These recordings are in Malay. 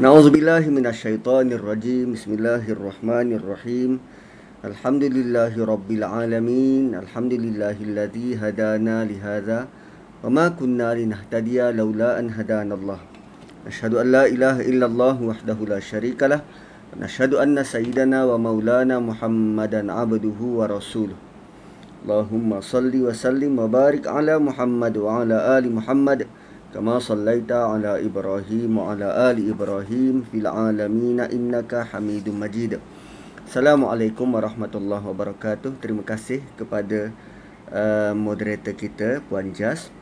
Nauzubillahi minasyaitonirrajim. Bismillahirrahmanirrahim. Alhamdulillahirabbil alamin. Alhamdulillahilladzi hadana li hadza wa ma kunna linahtadiya laula an hadanallah. Ashhadu an la ilaha illallah wahdahu la syarikalah wa ashhadu anna sayyidana wa maulana Muhammadan abduhu wa rasuluh. Allahumma salli wa sallim wa barik ala Muhammad wa ala ali Muhammad. كما صليت على إبراهيم وعلى آل إبراهيم في العالمين إنك حميد مجيد Assalamualaikum warahmatullahi wabarakatuh. Terima kasih kepada uh, moderator kita Puan Jas.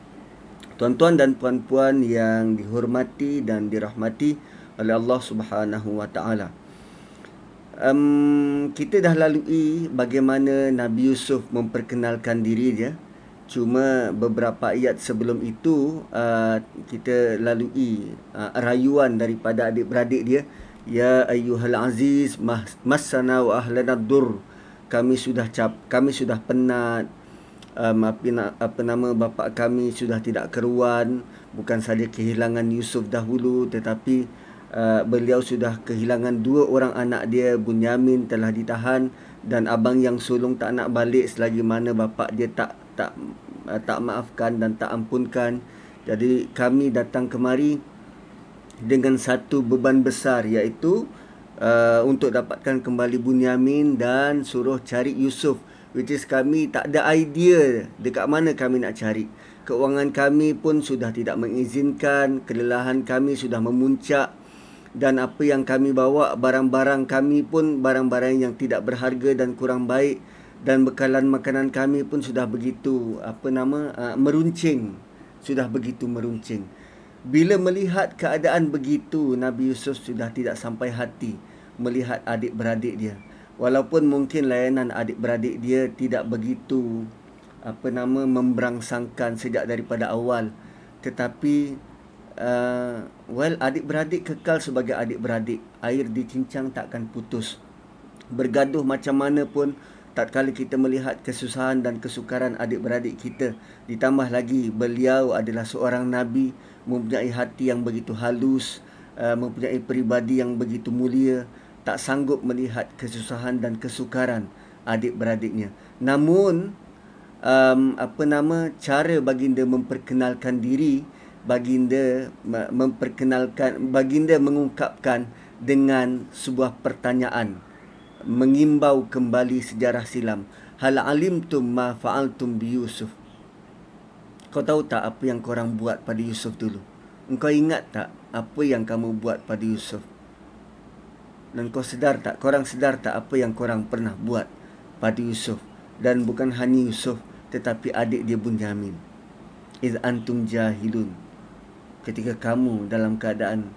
Tuan-tuan dan puan-puan yang dihormati dan dirahmati oleh Allah Subhanahu wa taala. Um, kita dah lalui bagaimana Nabi Yusuf memperkenalkan diri dia Cuma beberapa ayat sebelum itu uh, kita lalui uh, rayuan daripada adik-beradik dia. Ya ayyuhal aziz masana wa ahlana dur. Kami sudah cap kami sudah penat. Um, apa, apa nama bapa kami sudah tidak keruan. Bukan saja kehilangan Yusuf dahulu tetapi uh, beliau sudah kehilangan dua orang anak dia. Bunyamin telah ditahan dan abang yang sulung tak nak balik selagi mana bapa dia tak tak uh, tak maafkan dan tak ampunkan. Jadi kami datang kemari dengan satu beban besar iaitu uh, untuk dapatkan kembali Bunyamin dan suruh cari Yusuf which is kami tak ada idea dekat mana kami nak cari. Keuangan kami pun sudah tidak mengizinkan, kelelahan kami sudah memuncak dan apa yang kami bawa barang-barang kami pun barang-barang yang tidak berharga dan kurang baik dan bekalan makanan kami pun sudah begitu apa nama uh, meruncing. Sudah begitu meruncing. Bila melihat keadaan begitu Nabi Yusuf sudah tidak sampai hati melihat adik-beradik dia. Walaupun mungkin layanan adik-beradik dia tidak begitu apa nama memberangsangkan sejak daripada awal. Tetapi uh, well adik-beradik kekal sebagai adik-beradik. Air dicincang takkan putus. Bergaduh macam mana pun tak kali kita melihat kesusahan dan kesukaran adik-beradik kita ditambah lagi beliau adalah seorang nabi mempunyai hati yang begitu halus uh, mempunyai peribadi yang begitu mulia tak sanggup melihat kesusahan dan kesukaran adik-beradiknya. Namun um, apa nama cara baginda memperkenalkan diri baginda memperkenalkan baginda mengungkapkan dengan sebuah pertanyaan mengimbau kembali sejarah silam. Hal alimtum ma fa'altum bi Yusuf. Kau tahu tak apa yang korang buat pada Yusuf dulu? Engkau ingat tak apa yang kamu buat pada Yusuf? Dan kau sedar tak, korang sedar tak apa yang korang pernah buat pada Yusuf? Dan bukan hanya Yusuf, tetapi adik dia Bunyamin. Iz antum jahilun. Ketika kamu dalam keadaan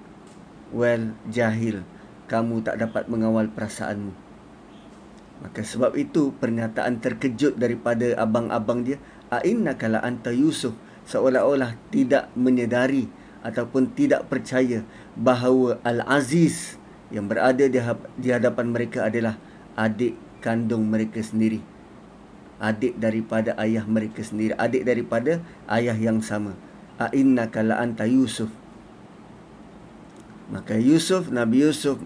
well jahil, kamu tak dapat mengawal perasaanmu. Maka sebab itu pernyataan terkejut daripada abang-abang dia A'inna kala anta Yusuf Seolah-olah tidak menyedari Ataupun tidak percaya Bahawa Al-Aziz Yang berada di hadapan mereka adalah Adik kandung mereka sendiri. Adik daripada ayah mereka sendiri Adik daripada ayah yang sama. A'inna kala anta Yusuf. Maka Yusuf, Nabi Yusuf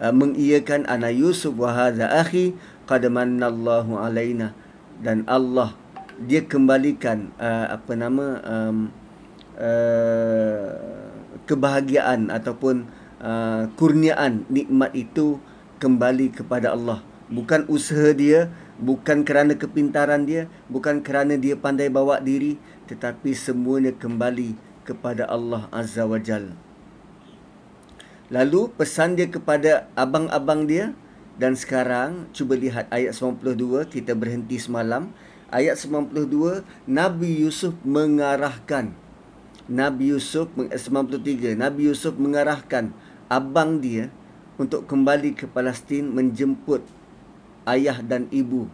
mengiyakan ana Yusuf wa hadza akhi qad manallahu alaina. Dan Allah dia kembalikan uh, apa nama um, uh, kebahagiaan ataupun uh, kurniaan nikmat itu kembali kepada Allah. Bukan usaha dia bukan kerana kepintaran dia bukan kerana dia pandai bawa diri tetapi semuanya kembali kepada Allah azza wajalla Lalu pesan dia kepada abang-abang dia dan sekarang cuba lihat ayat 92 kita berhenti semalam. Ayat 92 Nabi Yusuf mengarahkan. Nabi Yusuf 93 eh, Nabi Yusuf mengarahkan abang dia untuk kembali ke Palestin menjemput ayah dan ibu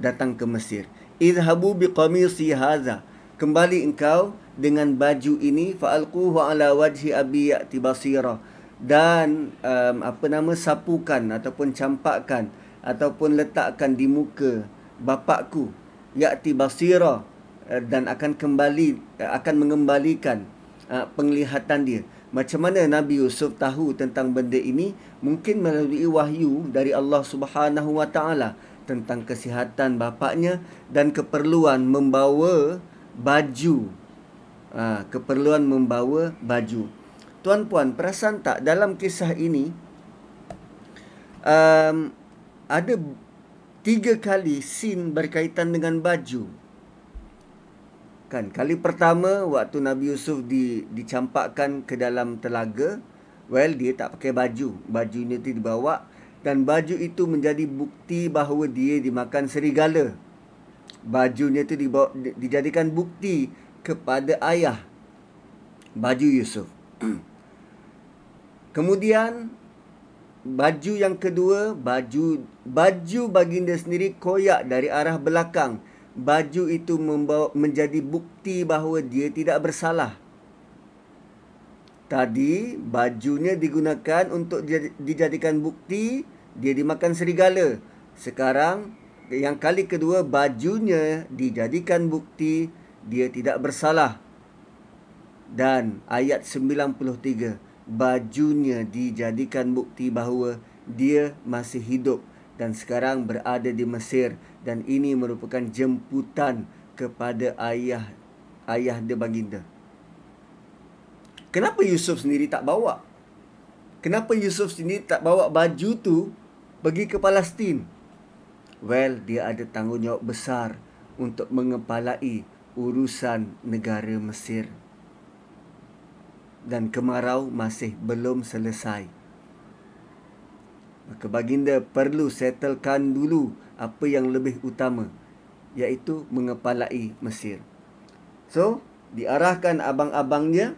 datang ke Mesir. Idhabu biqamisi hadha kembali engkau dengan baju ini fa'alquhu ala wajhi abi ya'ti basira dan um, apa nama sapukan ataupun campakkan ataupun letakkan di muka bapakku yakti basira uh, dan akan kembali uh, akan mengembalikan uh, penglihatan dia Macam mana Nabi Yusuf tahu tentang benda ini? Mungkin melalui wahyu dari Allah Subhanahu Wa Taala tentang kesihatan bapaknya dan keperluan membawa baju. Ha, keperluan membawa baju. Tuan-puan, perasan tak dalam kisah ini um, ada tiga kali scene berkaitan dengan baju. Kan kali pertama waktu Nabi Yusuf di dicampakkan ke dalam telaga, well dia tak pakai baju. Bajunya tu dibawa dan baju itu menjadi bukti bahawa dia dimakan serigala. Bajunya tu dibawa dijadikan bukti kepada ayah baju Yusuf. Kemudian baju yang kedua baju baju baginda sendiri koyak dari arah belakang. Baju itu membawa menjadi bukti bahawa dia tidak bersalah. Tadi bajunya digunakan untuk dijadikan bukti dia dimakan serigala. Sekarang yang kali kedua bajunya dijadikan bukti dia tidak bersalah. Dan ayat 93 bajunya dijadikan bukti bahawa dia masih hidup dan sekarang berada di Mesir dan ini merupakan jemputan kepada ayah ayah dia baginda. Kenapa Yusuf sendiri tak bawa? Kenapa Yusuf sendiri tak bawa baju tu pergi ke Palestin? Well, dia ada tanggungjawab besar untuk mengepalai urusan negara Mesir dan kemarau masih belum selesai. Maka baginda perlu settlekan dulu apa yang lebih utama iaitu mengepalai Mesir. So, diarahkan abang-abangnya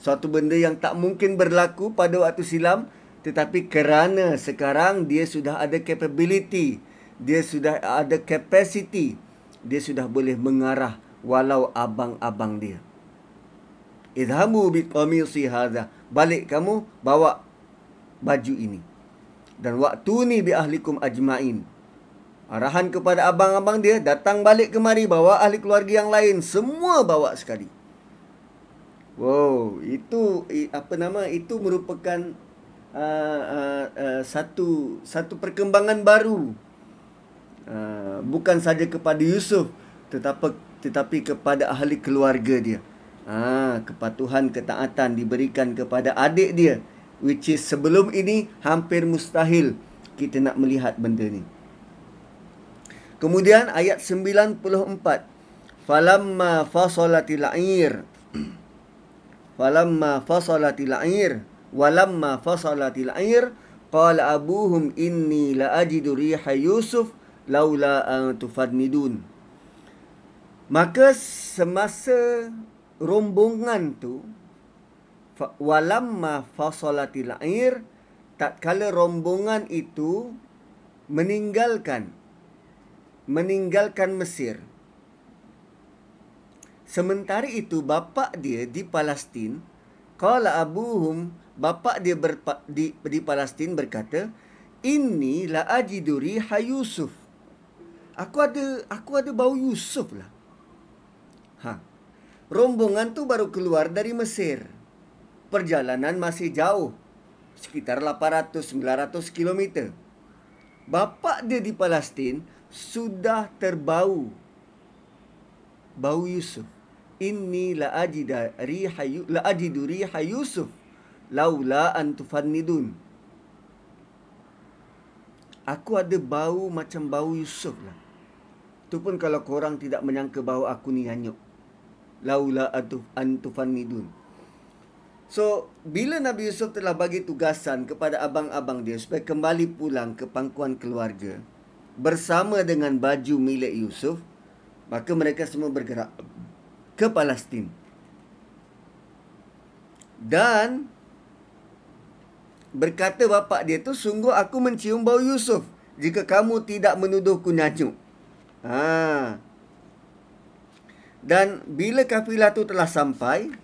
suatu benda yang tak mungkin berlaku pada waktu silam tetapi kerana sekarang dia sudah ada capability, dia sudah ada capacity, dia sudah boleh mengarah walau abang-abang dia. Idhamu bi qamisi hadha. Balik kamu bawa baju ini. Dan waktu ni bi ahlikum ajmain. Arahan kepada abang-abang dia datang balik kemari bawa ahli keluarga yang lain semua bawa sekali. Wow, itu apa nama? Itu merupakan uh, uh, uh, satu satu perkembangan baru. Uh, bukan saja kepada Yusuf tetapi tetapi kepada ahli keluarga dia. Ha, kepatuhan, ketaatan diberikan kepada adik dia. Which is sebelum ini hampir mustahil kita nak melihat benda ni. Kemudian ayat 94. Falamma fasalatil air. Falamma fasalatil air. Walamma fasalatil air. Qala abuhum inni la ajidu riha Yusuf laula an tufadnidun. Maka semasa rombongan tu walamma fasalatil air tatkala rombongan itu meninggalkan meninggalkan Mesir. Sementara itu bapa dia di Palestin qala abuhum bapa dia berpa, di di Palestin berkata inni la ajiduri hayusuf aku ada aku ada bau Yusuf lah. Ha Rombongan tu baru keluar dari Mesir. Perjalanan masih jauh. Sekitar 800-900 km. Bapa dia di Palestin sudah terbau. Bau Yusuf. Inni la ajida riha la ajidu riha Yusuf laula an tufannidun. Aku ada bau macam bau Yusuf lah. Tu pun kalau korang tidak menyangka bau aku ni hanyut laula atuf antufannidun. So, bila Nabi Yusuf telah bagi tugasan kepada abang-abang dia supaya kembali pulang ke pangkuan keluarga bersama dengan baju milik Yusuf, maka mereka semua bergerak ke Palestin. Dan berkata bapa dia tu sungguh aku mencium bau Yusuf jika kamu tidak menuduhku nyanyuk. Ha, dan bila kafilah tu telah sampai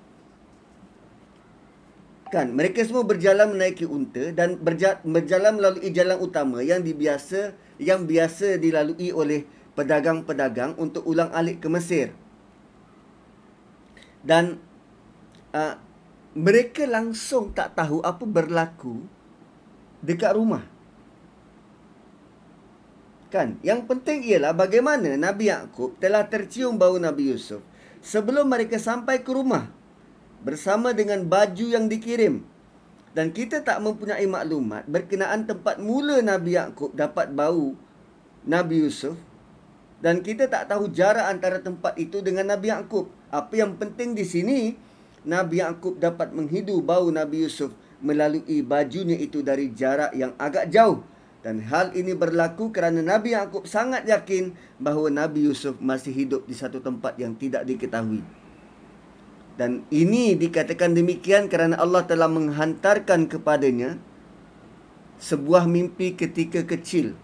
kan mereka semua berjalan menaiki unta dan berjalan melalui jalan utama yang dibiasa yang biasa dilalui oleh pedagang-pedagang untuk ulang alik ke Mesir. Dan uh, mereka langsung tak tahu apa berlaku dekat rumah. Kan? Yang penting ialah bagaimana Nabi Yakub telah tercium bau Nabi Yusuf sebelum mereka sampai ke rumah bersama dengan baju yang dikirim. Dan kita tak mempunyai maklumat berkenaan tempat mula Nabi Yakub dapat bau Nabi Yusuf dan kita tak tahu jarak antara tempat itu dengan Nabi Yakub. Apa yang penting di sini Nabi Yakub dapat menghidu bau Nabi Yusuf melalui bajunya itu dari jarak yang agak jauh. Dan hal ini berlaku kerana Nabi Yaakob sangat yakin bahawa Nabi Yusuf masih hidup di satu tempat yang tidak diketahui. Dan ini dikatakan demikian kerana Allah telah menghantarkan kepadanya sebuah mimpi ketika kecil.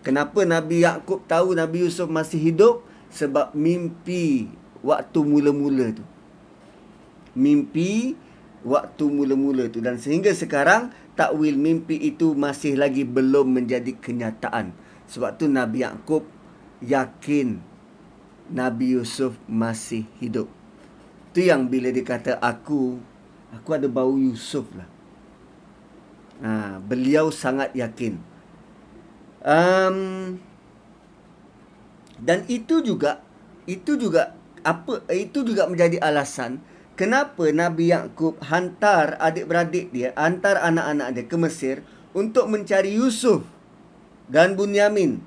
Kenapa Nabi Yaakob tahu Nabi Yusuf masih hidup? Sebab mimpi waktu mula-mula tu. Mimpi waktu mula-mula tu. Dan sehingga sekarang takwil mimpi itu masih lagi belum menjadi kenyataan. Sebab tu Nabi Yaakob yakin Nabi Yusuf masih hidup. Tu yang bila dia kata aku, aku ada bau Yusuf lah. Ha, beliau sangat yakin. Um, dan itu juga, itu juga apa? Itu juga menjadi alasan kenapa Nabi Yakub hantar adik-beradik dia, hantar anak-anak dia ke Mesir untuk mencari Yusuf dan Bunyamin.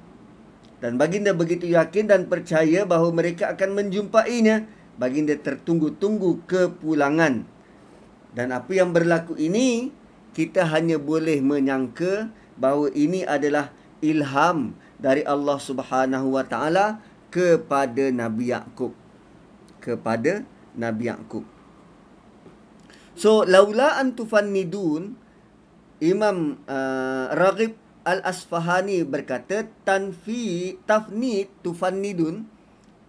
Dan baginda begitu yakin dan percaya bahawa mereka akan menjumpainya. Baginda tertunggu-tunggu kepulangan. Dan apa yang berlaku ini, kita hanya boleh menyangka bahawa ini adalah ilham dari Allah Subhanahu Wa Taala kepada Nabi Yakub. Kepada Nabi Yakub. So laula an tufannidun Imam uh, Raghib Al-Asfahani berkata tanfi tafnid tufannidun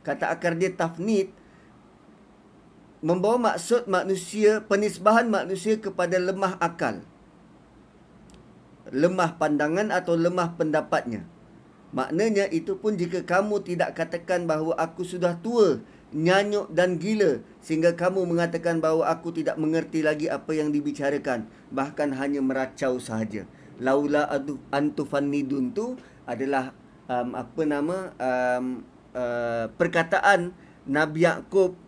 kata akar dia tafnid membawa maksud manusia penisbahan manusia kepada lemah akal. Lemah pandangan atau lemah pendapatnya. Maknanya itu pun jika kamu tidak katakan bahawa aku sudah tua nyanyuk dan gila sehingga kamu mengatakan bahawa aku tidak mengerti lagi apa yang dibicarakan. Bahkan hanya meracau sahaja. Laula antufannidun tu adalah um, apa nama um, uh, perkataan Nabi Yakub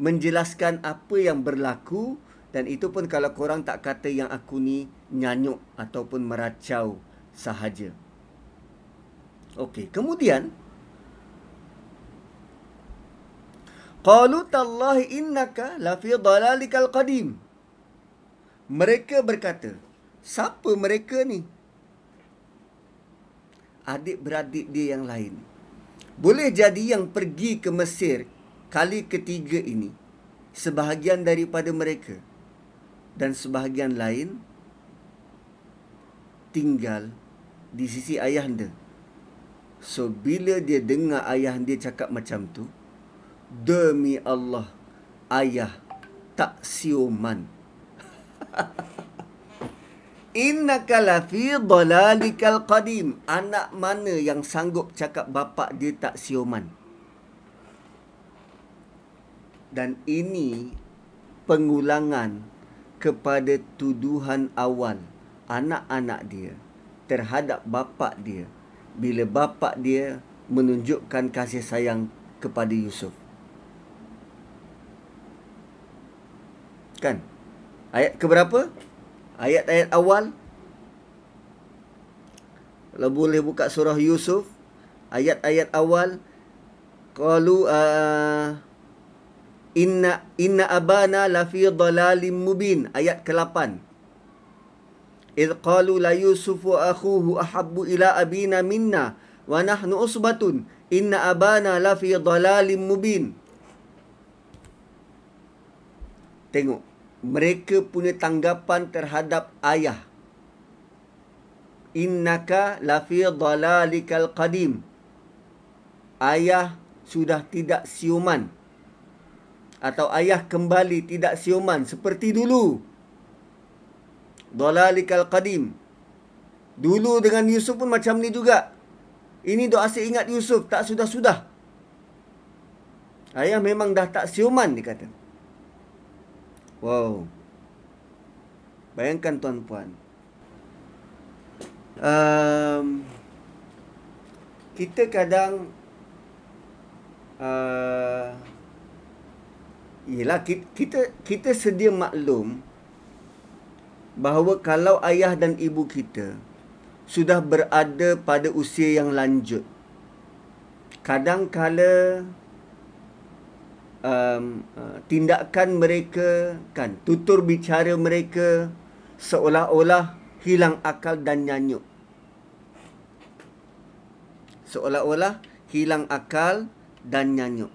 menjelaskan apa yang berlaku dan itu pun kalau korang tak kata yang aku ni nyanyuk ataupun meracau sahaja. Okey kemudian Qalu tallahi innaka la fi dalalikal qadim. Mereka berkata, siapa mereka ni? Adik-beradik dia yang lain. Boleh jadi yang pergi ke Mesir kali ketiga ini sebahagian daripada mereka dan sebahagian lain tinggal di sisi ayahanda. So bila dia dengar ayah dia cakap macam tu, Demi Allah Ayah tak siuman. Innaka lafi dalalikal qadim. Anak mana yang sanggup cakap bapa dia tak siuman? Dan ini pengulangan kepada tuduhan awal anak-anak dia terhadap bapa dia bila bapa dia menunjukkan kasih sayang kepada Yusuf. Kan? Ayat ke berapa? Ayat-ayat awal. Kalau boleh buka surah Yusuf. Ayat-ayat awal. Qalu uh, inna inna abana la fi dhalalim mubin ayat ke-8 id qalu la yusufu akhuhu ahabbu ila abina minna wa nahnu usbatun inna abana la fi dhalalim mubin tengok mereka punya tanggapan terhadap ayah. Innaka lafi dalalikal qadim. Ayah sudah tidak siuman. Atau ayah kembali tidak siuman seperti dulu. Dalalikal qadim. Dulu dengan Yusuf pun macam ni juga. Ini doa asyik ingat Yusuf. Tak sudah-sudah. Ayah memang dah tak siuman, dia kata. Wow. Bayangkan tuan-puan. Um, kita kadang uh, Yelah kita kita sedia maklum bahawa kalau ayah dan ibu kita sudah berada pada usia yang lanjut kadang kala um, uh, tindakan mereka kan tutur bicara mereka seolah-olah hilang akal dan nyanyuk seolah-olah hilang akal dan nyanyuk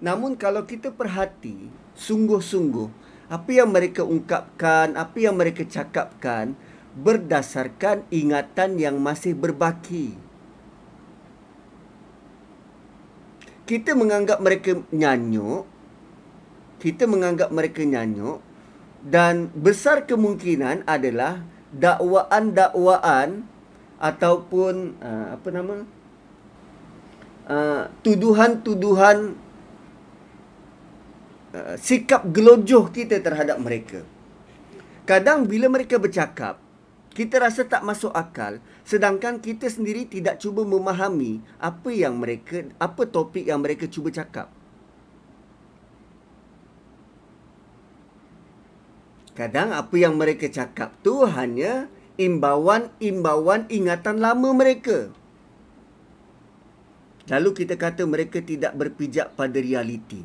Namun kalau kita perhati sungguh-sungguh apa yang mereka ungkapkan, apa yang mereka cakapkan berdasarkan ingatan yang masih berbaki. Kita menganggap mereka nyanyuk, kita menganggap mereka nyanyuk dan besar kemungkinan adalah dakwaan-dakwaan ataupun uh, apa nama uh, tuduhan-tuduhan Uh, sikap gelojoh kita terhadap mereka. Kadang bila mereka bercakap, kita rasa tak masuk akal sedangkan kita sendiri tidak cuba memahami apa yang mereka apa topik yang mereka cuba cakap. Kadang apa yang mereka cakap tu hanya imbauan-imbauan ingatan lama mereka. Lalu kita kata mereka tidak berpijak pada realiti.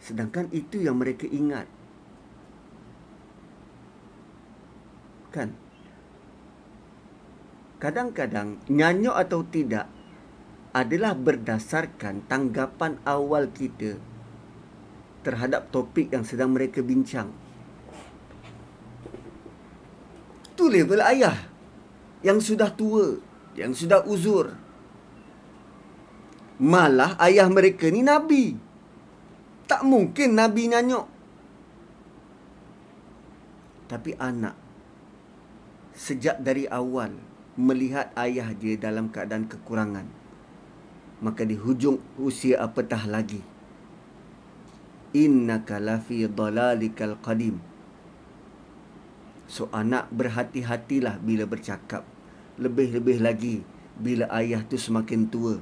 Sedangkan itu yang mereka ingat. Kan? Kadang-kadang nyanyuk atau tidak adalah berdasarkan tanggapan awal kita terhadap topik yang sedang mereka bincang. Itu level ayah yang sudah tua, yang sudah uzur. Malah ayah mereka ni nabi. Tak mungkin Nabi nyanyuk. Tapi anak sejak dari awal melihat ayah dia dalam keadaan kekurangan. Maka di hujung usia apatah lagi. Innaka lafi dalalikal qadim. So anak berhati-hatilah bila bercakap. Lebih-lebih lagi bila ayah tu semakin tua.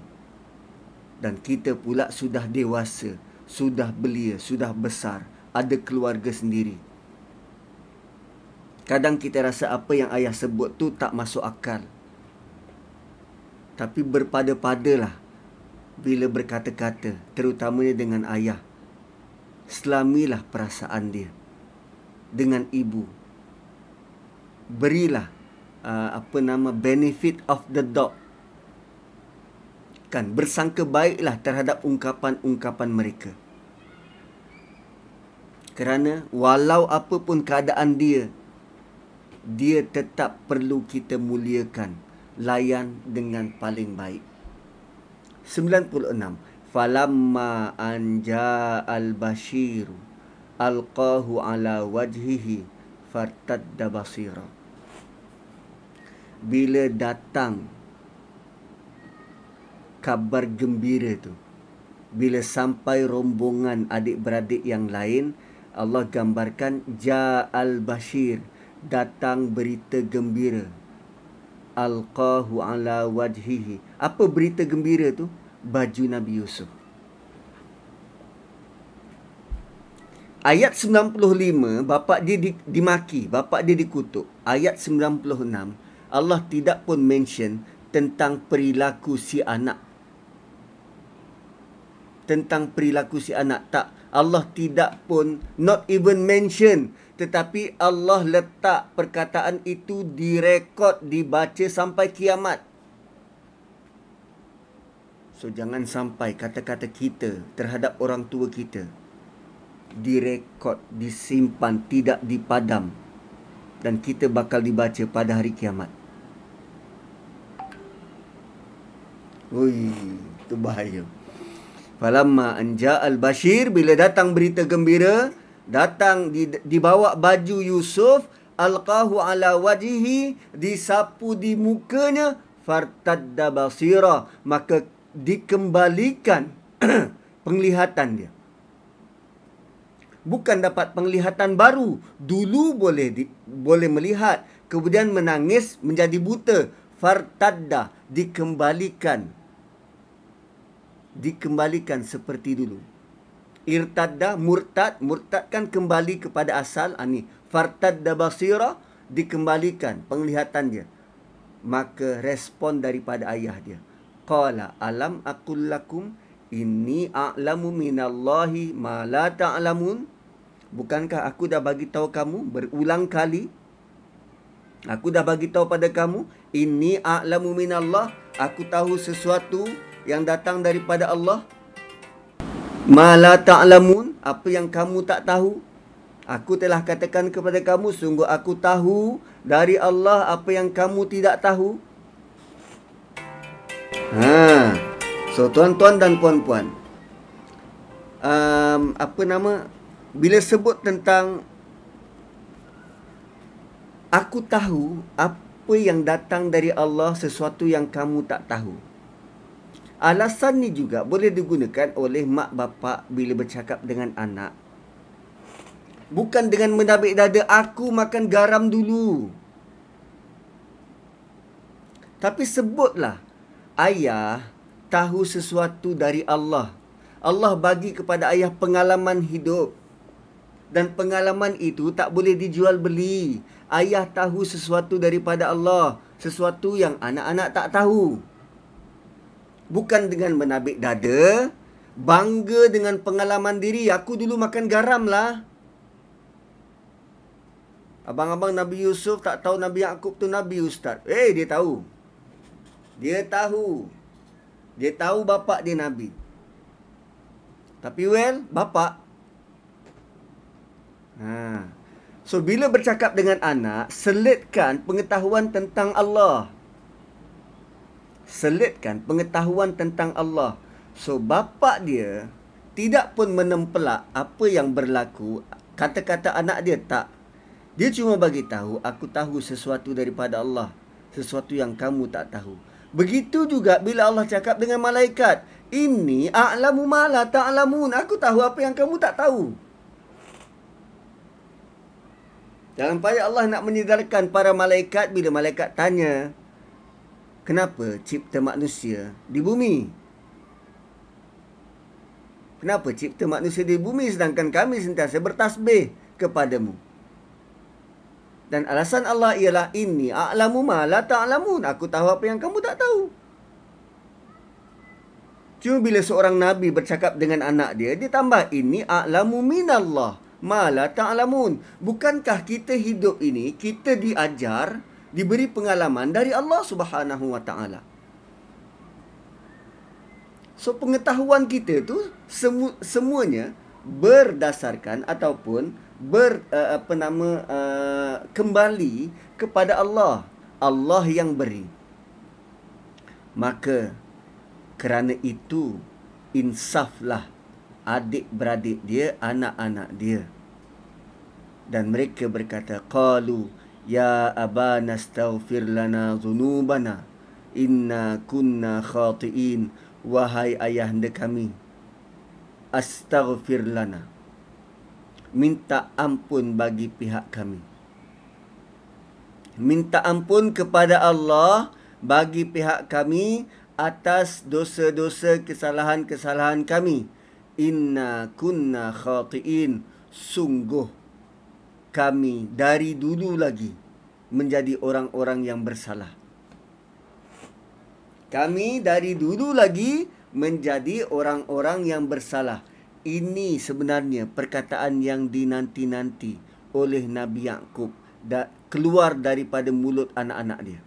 Dan kita pula sudah dewasa sudah belia, sudah besar, ada keluarga sendiri. Kadang kita rasa apa yang ayah sebut tu tak masuk akal. Tapi berpada-padalah bila berkata-kata, terutamanya dengan ayah. Selamilah perasaan dia dengan ibu. Berilah uh, apa nama benefit of the doubt kan bersangka baiklah terhadap ungkapan-ungkapan mereka. Kerana walau apapun keadaan dia, dia tetap perlu kita muliakan, layan dengan paling baik. 96. Falamma anja al-bashiru alqahu ala wajhihi fartadda basira. Bila datang kabar gembira tu. Bila sampai rombongan adik-beradik yang lain, Allah gambarkan Ja'al Bashir, datang berita gembira. Alqahu ala wajhihi. Apa berita gembira tu? Baju Nabi Yusuf. Ayat 95, bapa dia dimaki, bapa dia dikutuk. Ayat 96, Allah tidak pun mention tentang perilaku si anak tentang perilaku si anak tak Allah tidak pun not even mention tetapi Allah letak perkataan itu direkod dibaca sampai kiamat. So jangan sampai kata-kata kita terhadap orang tua kita direkod disimpan tidak dipadam. Dan kita bakal dibaca pada hari kiamat. Ui, itu bahaya. Falamma anja al-bashir bila datang berita gembira, datang di, dibawa baju Yusuf, alqahu ala wajihi, disapu di mukanya, fartadda basira, maka dikembalikan penglihatan dia. bukan dapat penglihatan baru. Dulu boleh di, boleh melihat, kemudian menangis menjadi buta. Fartadda dikembalikan. Dikembalikan seperti dulu. Irtadda murtad, murtad kan kembali kepada asal ani. Fartadda basira dikembalikan penglihatan dia. Maka respon daripada ayah dia. Qala alam aqul lakum inni a'lamu minallahi ma la ta'lamun. Bukankah aku dah bagi tahu kamu berulang kali? Aku dah bagi tahu pada kamu, ini a'lamu minallah, aku tahu sesuatu yang datang daripada Allah. Ma la ta'lamun, apa yang kamu tak tahu? Aku telah katakan kepada kamu, sungguh aku tahu dari Allah apa yang kamu tidak tahu. Ha. So tuan-tuan dan puan-puan, um, apa nama bila sebut tentang aku tahu apa yang datang dari Allah sesuatu yang kamu tak tahu. Alasan ni juga boleh digunakan oleh mak bapak bila bercakap dengan anak. Bukan dengan menabik dada aku makan garam dulu. Tapi sebutlah ayah tahu sesuatu dari Allah. Allah bagi kepada ayah pengalaman hidup dan pengalaman itu tak boleh dijual beli. Ayah tahu sesuatu daripada Allah, sesuatu yang anak-anak tak tahu. Bukan dengan menabik dada, bangga dengan pengalaman diri. Aku dulu makan garam lah. Abang-abang Nabi Yusuf tak tahu Nabi Yaakob tu Nabi Ustaz. Eh, dia tahu. Dia tahu. Dia tahu bapak dia Nabi. Tapi well, bapak Ha. So bila bercakap dengan anak, selitkan pengetahuan tentang Allah. Selitkan pengetahuan tentang Allah. So bapa dia tidak pun menempelak apa yang berlaku kata-kata anak dia tak. Dia cuma bagi tahu aku tahu sesuatu daripada Allah, sesuatu yang kamu tak tahu. Begitu juga bila Allah cakap dengan malaikat, "Ini a'lamu ma la ta'lamun." Aku tahu apa yang kamu tak tahu. Jangan payah Allah nak menyedarkan para malaikat bila malaikat tanya, kenapa cipta manusia di bumi? Kenapa cipta manusia di bumi sedangkan kami sentiasa bertasbih kepadamu? Dan alasan Allah ialah ini a'lamu ma la ta'lamun. Aku tahu apa yang kamu tak tahu. Cuma bila seorang nabi bercakap dengan anak dia, dia tambah ini a'lamu minallah mala ta'lamun. Bukankah kita hidup ini kita diajar, diberi pengalaman dari Allah Subhanahu wa taala. So pengetahuan kita tu semu, semuanya berdasarkan ataupun ber uh, apa nama uh, kembali kepada Allah. Allah yang beri. Maka kerana itu insaflah adik-beradik dia, anak-anak dia. Dan mereka berkata, Qalu, Ya abana astaghfir lana zunubana, inna kunna khati'in, wahai ayah anda kami, astaghfir lana. Minta ampun bagi pihak kami. Minta ampun kepada Allah bagi pihak kami atas dosa-dosa kesalahan-kesalahan kami inna kunna khati'in sungguh kami dari dulu lagi menjadi orang-orang yang bersalah. Kami dari dulu lagi menjadi orang-orang yang bersalah. Ini sebenarnya perkataan yang dinanti-nanti oleh Nabi Yakub da- keluar daripada mulut anak-anak dia.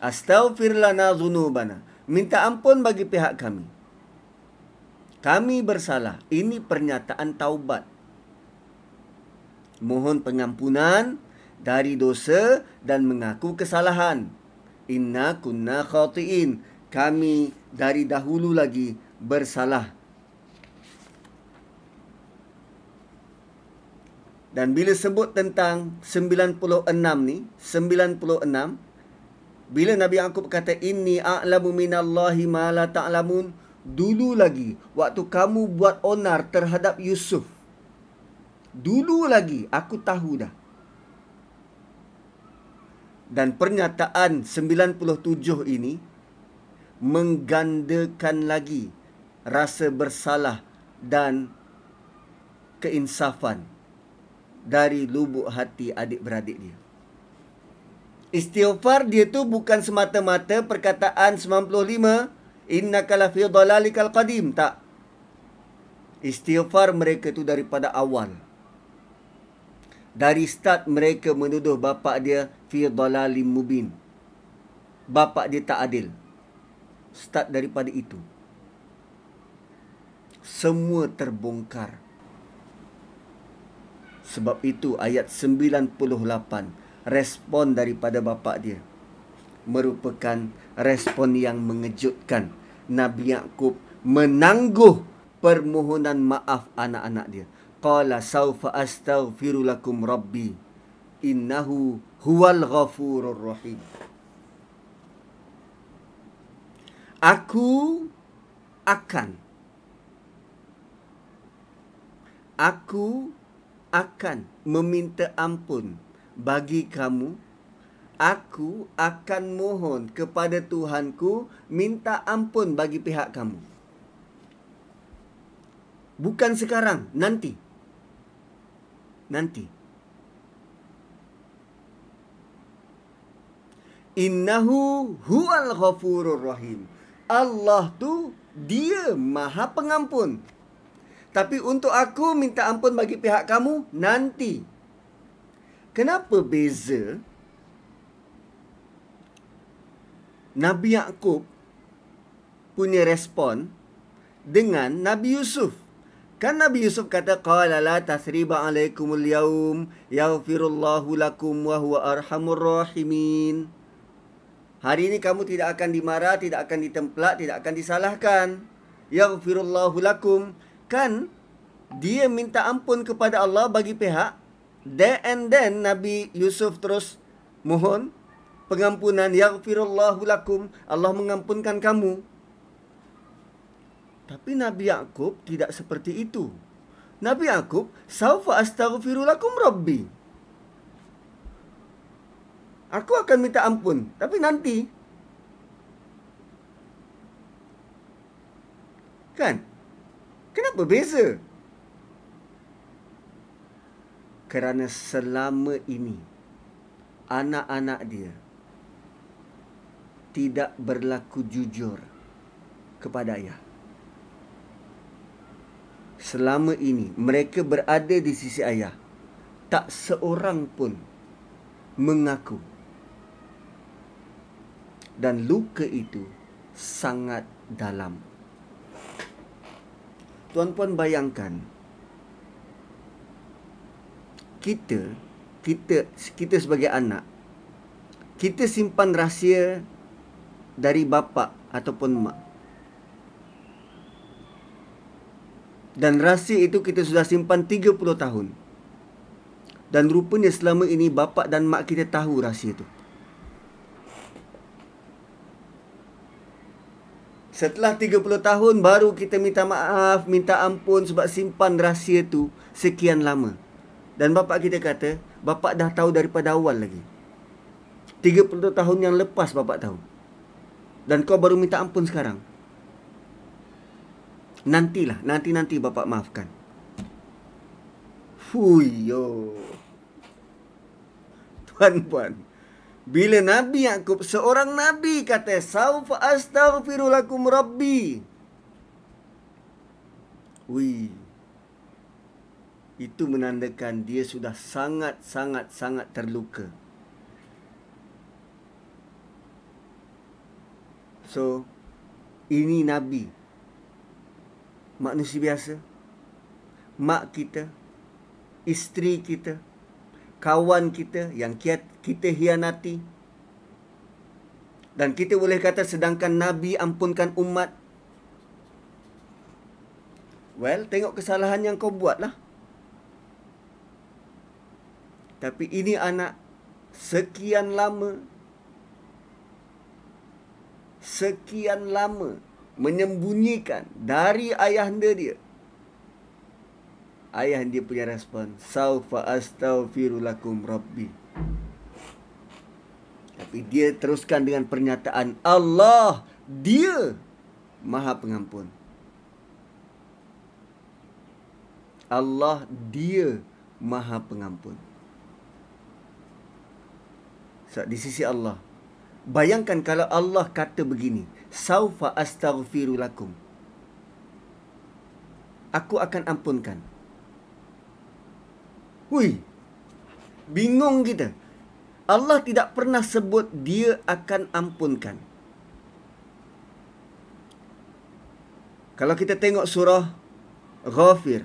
Astaghfirlana zunubana. Minta ampun bagi pihak kami. Kami bersalah. Ini pernyataan taubat. Mohon pengampunan dari dosa dan mengaku kesalahan. Inna kunna khati'in. Kami dari dahulu lagi bersalah. Dan bila sebut tentang 96 ni, 96, bila Nabi Yaakob kata, Inni a'lamu minallahi ma la ta'lamun, dulu lagi waktu kamu buat onar terhadap Yusuf Dulu lagi aku tahu dah. Dan pernyataan 97 ini menggandakan lagi rasa bersalah dan keinsafan dari lubuk hati adik-beradik dia. Istighfar dia tu bukan semata-mata perkataan 95 innaka la fi dhalalikal qadim tak. Istighfar mereka tu daripada awal. Dari start mereka menuduh bapa dia fi dhalalim mubin. Bapa dia tak adil. Start daripada itu. Semua terbongkar. Sebab itu ayat 98 respon daripada bapa dia merupakan respon yang mengejutkan. Nabi Yaakob menangguh permohonan maaf anak-anak dia. Qala saufa astaghfiru lakum rabbi innahu huwal ghafurur rahim. Aku akan Aku akan meminta ampun bagi kamu Aku akan mohon kepada Tuhanku minta ampun bagi pihak kamu. Bukan sekarang, nanti. Nanti. Innahu huwal ghafurur rahim. Allah tu dia Maha Pengampun. Tapi untuk aku minta ampun bagi pihak kamu nanti. Kenapa beza Nabi Yakub punya respon dengan Nabi Yusuf? Kan Nabi Yusuf kata qala la tasriba alaikumul yaum yaghfirullahu lakum wa huwa arhamur rahimin. Hari ini kamu tidak akan dimarah, tidak akan ditemplak, tidak akan disalahkan. Yaghfirullahu lakum kan dia minta ampun kepada Allah bagi pihak then and then Nabi Yusuf terus mohon pengampunan yaghfirullahu lakum Allah mengampunkan kamu tapi Nabi Yakub tidak seperti itu Nabi Yakub saufa astaghfiru lakum rabbi Aku akan minta ampun tapi nanti Kan? Kenapa beza? Kerana selama ini anak-anak dia tidak berlaku jujur kepada ayah. Selama ini mereka berada di sisi ayah. Tak seorang pun mengaku. Dan luka itu sangat dalam tuan-puan bayangkan kita kita kita sebagai anak kita simpan rahsia dari bapa ataupun mak dan rahsia itu kita sudah simpan 30 tahun dan rupanya selama ini bapa dan mak kita tahu rahsia itu Setelah 30 tahun baru kita minta maaf, minta ampun sebab simpan rahsia tu sekian lama. Dan bapa kita kata, bapa dah tahu daripada awal lagi. 30 tahun yang lepas bapa tahu. Dan kau baru minta ampun sekarang. Nantilah, nanti-nanti bapa maafkan. Fuyo. Tuan-puan. Bila Nabi Yakub seorang nabi kata saufa astaghfiru lakum rabbi. Wi. Itu menandakan dia sudah sangat sangat sangat terluka. So ini nabi manusia biasa. Mak kita isteri kita kawan kita yang kita hianati. Dan kita boleh kata sedangkan nabi ampunkan umat. Well tengok kesalahan yang kau buatlah. Tapi ini anak sekian lama sekian lama menyembunyikan dari ayahanda dia Ayah dia punya respon. Saufa astaghfirulakum rabbi. Tapi dia teruskan dengan pernyataan Allah dia Maha Pengampun. Allah dia Maha Pengampun. So, di sisi Allah. Bayangkan kalau Allah kata begini, saufa astaghfiru lakum. Aku akan ampunkan. Hui. Bingung kita. Allah tidak pernah sebut dia akan ampunkan. Kalau kita tengok surah Ghafir.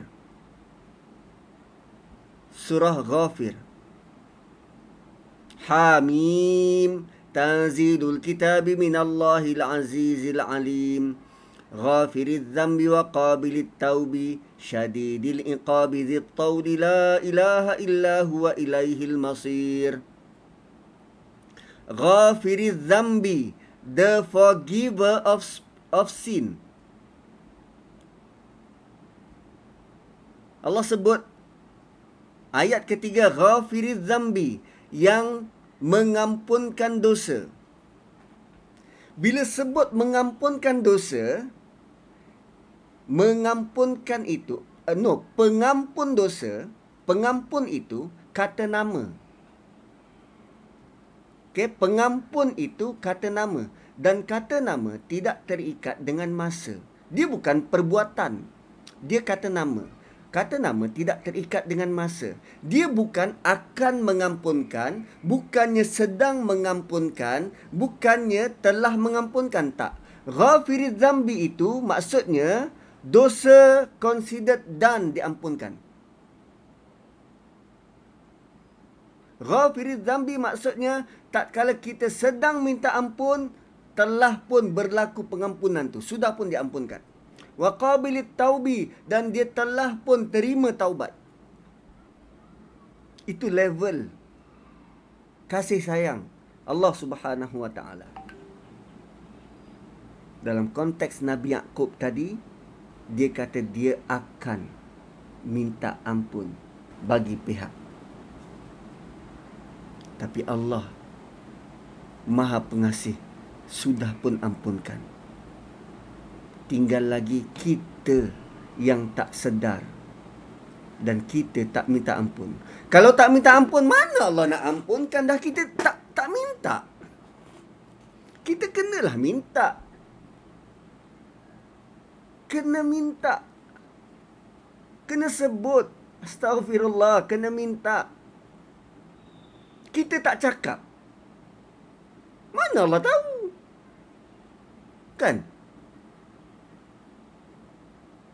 Surah Ghafir. Hamim. Tanzilul kitab min Allahil azizil alim. غافر الذنب وقابل التوب شديد العقاب ذي الطول لا إله إلا هو إليه المصير Ghafiri Zambi, the forgiver of of sin. Allah sebut ayat ketiga Ghafiri Zambi yang mengampunkan dosa. Bila sebut mengampunkan dosa, mengampunkan itu, uh, no, pengampun dosa, pengampun itu kata nama. Okay, pengampun itu kata nama dan kata nama tidak terikat dengan masa. Dia bukan perbuatan. Dia kata nama. Kata nama tidak terikat dengan masa. Dia bukan akan mengampunkan, bukannya sedang mengampunkan, bukannya telah mengampunkan tak. Ghafiriz zambi itu maksudnya dosa considered done diampunkan. Ghafiriz zambi maksudnya tak kala kita sedang minta ampun telah pun berlaku pengampunan tu sudah pun diampunkan wa qabilit taubi dan dia telah pun terima taubat. Itu level kasih sayang Allah Subhanahu wa taala. Dalam konteks Nabi Yakub tadi dia kata dia akan minta ampun bagi pihak. Tapi Allah Maha Pengasih sudah pun ampunkan. Tinggal lagi kita yang tak sedar dan kita tak minta ampun. Kalau tak minta ampun, mana Allah nak ampunkan dah kita tak tak minta. Kita kenalah minta. Kena minta. Kena sebut. Astaghfirullah. Kena minta. Kita tak cakap. Mana Allah tahu? Kan?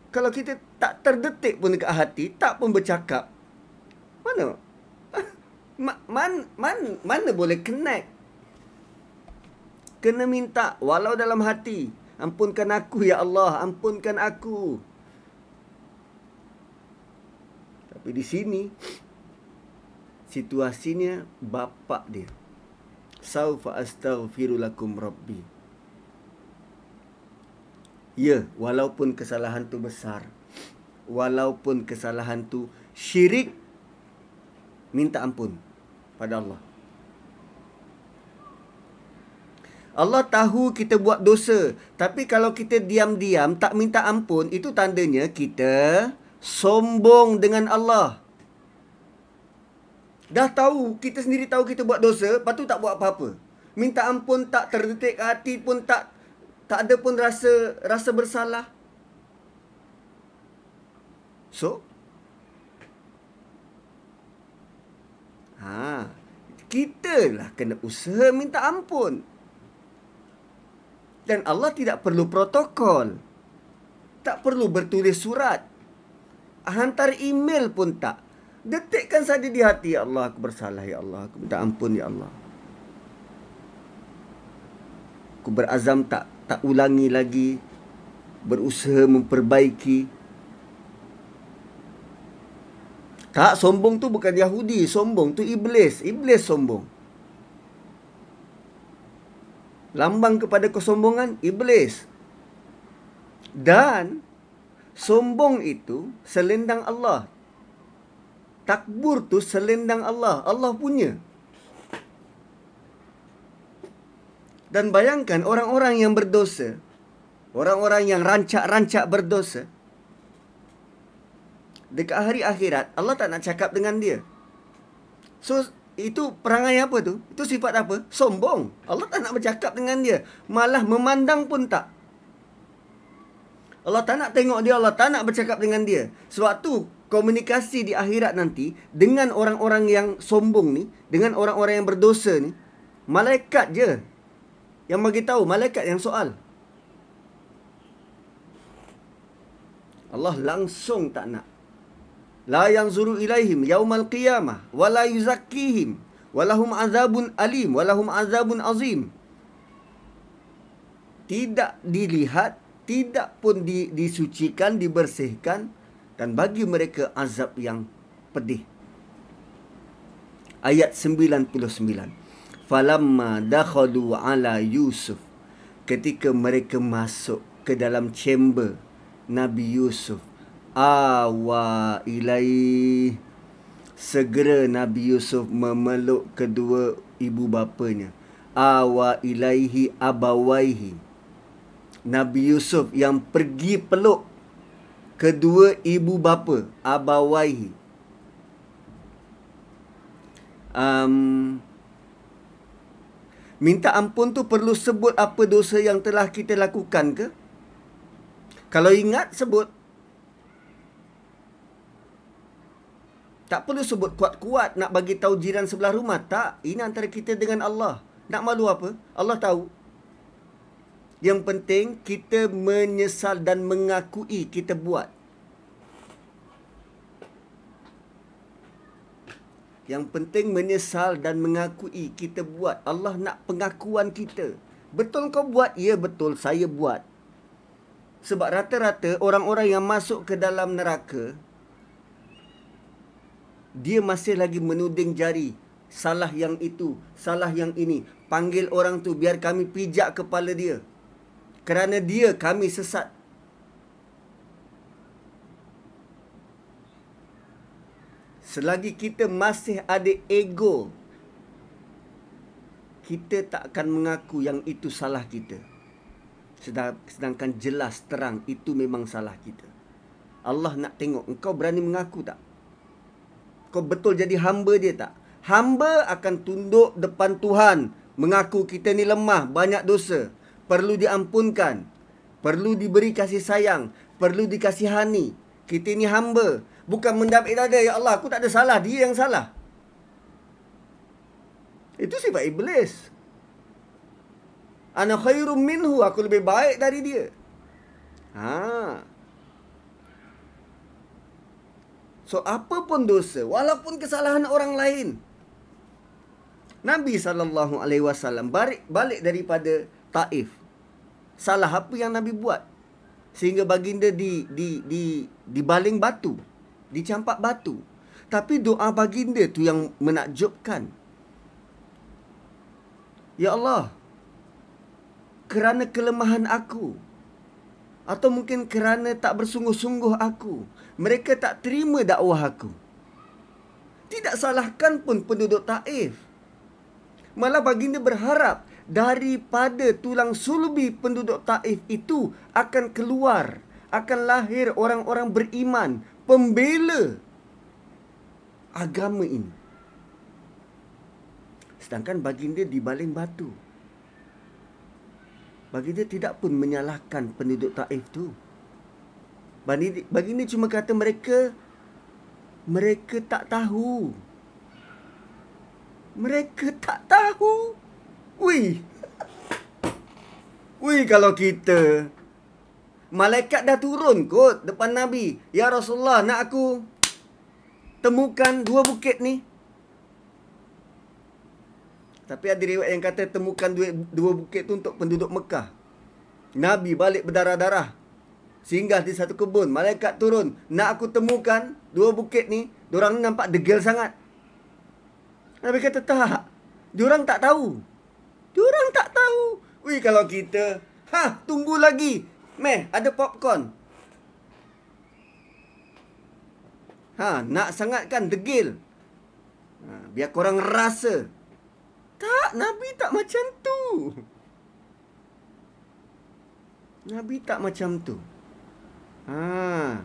Kalau kita tak terdetik pun dekat hati, tak pun bercakap. Mana? Man, man, man, mana boleh connect? Kena minta walau dalam hati. Ampunkan aku ya Allah, ampunkan aku. Tapi di sini situasinya bapak dia saufa astaghfiru lakum rabbi ya walaupun kesalahan tu besar walaupun kesalahan tu syirik minta ampun pada Allah Allah tahu kita buat dosa tapi kalau kita diam-diam tak minta ampun itu tandanya kita sombong dengan Allah Dah tahu, kita sendiri tahu kita buat dosa, lepas tu tak buat apa-apa. Minta ampun tak terdetik hati pun tak tak ada pun rasa rasa bersalah. So, ha, kita lah kena usaha minta ampun. Dan Allah tidak perlu protokol. Tak perlu bertulis surat. Hantar email pun tak. Detikkan saja di hati ya Allah aku bersalah ya Allah aku minta ampun ya Allah. Aku berazam tak tak ulangi lagi berusaha memperbaiki. Tak sombong tu bukan Yahudi, sombong tu iblis, iblis sombong. Lambang kepada kesombongan iblis. Dan sombong itu selendang Allah takbur tu selendang Allah. Allah punya. Dan bayangkan orang-orang yang berdosa, orang-orang yang rancak-rancak berdosa, dekat hari akhirat, Allah tak nak cakap dengan dia. So, itu perangai apa tu? Itu sifat apa? Sombong. Allah tak nak bercakap dengan dia. Malah memandang pun tak. Allah tak nak tengok dia, Allah tak nak bercakap dengan dia. Sebab tu, komunikasi di akhirat nanti dengan orang-orang yang sombong ni, dengan orang-orang yang berdosa ni, malaikat je yang bagi tahu malaikat yang soal. Allah langsung tak nak. La yang zuru ilaihim yaumal qiyamah wa la yuzakkihim walahum azabun alim walahum azabun azim. Tidak dilihat, tidak pun di, disucikan, dibersihkan dan bagi mereka azab yang pedih. Ayat 99 falamma dakhalu ala Yusuf. Ketika mereka masuk ke dalam chamber Nabi Yusuf awa ilai segera Nabi Yusuf memeluk kedua ibu bapanya. Awa ilaihi abawaihi. Nabi Yusuf yang pergi peluk kedua ibu bapa abawaihi. Um, Minta ampun tu perlu sebut apa dosa yang telah kita lakukan ke? Kalau ingat sebut. Tak perlu sebut kuat-kuat nak bagi tahu jiran sebelah rumah. Tak, ini antara kita dengan Allah. Nak malu apa? Allah tahu. Yang penting kita menyesal dan mengakui kita buat. Yang penting menyesal dan mengakui kita buat. Allah nak pengakuan kita. Betul kau buat? Ya betul, saya buat. Sebab rata-rata orang-orang yang masuk ke dalam neraka, dia masih lagi menuding jari. Salah yang itu, salah yang ini. Panggil orang tu biar kami pijak kepala dia. Kerana dia kami sesat. Selagi kita masih ada ego Kita tak akan mengaku yang itu salah kita. Sedangkan jelas terang itu memang salah kita. Allah nak tengok engkau berani mengaku tak? Kau betul jadi hamba dia tak? Hamba akan tunduk depan Tuhan Mengaku kita ni lemah, banyak dosa. Perlu diampunkan Perlu diberi kasih sayang Perlu dikasihani. Kita ni hamba Bukan mendapat dada, Ya Allah, aku tak ada salah. Dia yang salah. Itu sifat iblis. Ana khairum minhu. Aku lebih baik dari dia. Ha. So, apa pun dosa. Walaupun kesalahan orang lain. Nabi SAW balik, balik daripada Taif. Salah apa yang Nabi buat? Sehingga baginda di, di, di, di baling batu dicampak batu. Tapi doa baginda tu yang menakjubkan. Ya Allah, kerana kelemahan aku atau mungkin kerana tak bersungguh-sungguh aku, mereka tak terima dakwah aku. Tidak salahkan pun penduduk Taif. Malah baginda berharap daripada tulang sulubi penduduk Taif itu akan keluar, akan lahir orang-orang beriman, pembela agama ini. Sedangkan baginda di baling batu. Baginda tidak pun menyalahkan penduduk Taif tu. Baginda cuma kata mereka mereka tak tahu. Mereka tak tahu. Wih. Wih kalau kita Malaikat dah turun kot depan Nabi. Ya Rasulullah, nak aku temukan dua bukit ni. Tapi ada riwayat yang kata temukan dua, dua bukit tu untuk penduduk Mekah. Nabi balik berdarah-darah. Singgah di satu kebun. Malaikat turun. Nak aku temukan dua bukit ni. Diorang ni nampak degil sangat. Nabi kata tak. Diorang tak tahu. Diorang tak tahu. Wih kalau kita. Ha, tunggu lagi. Meh, ada popcorn. Ha, nak sangat kan degil. Ha, biar korang rasa. Tak, Nabi tak macam tu. Nabi tak macam tu. Ha.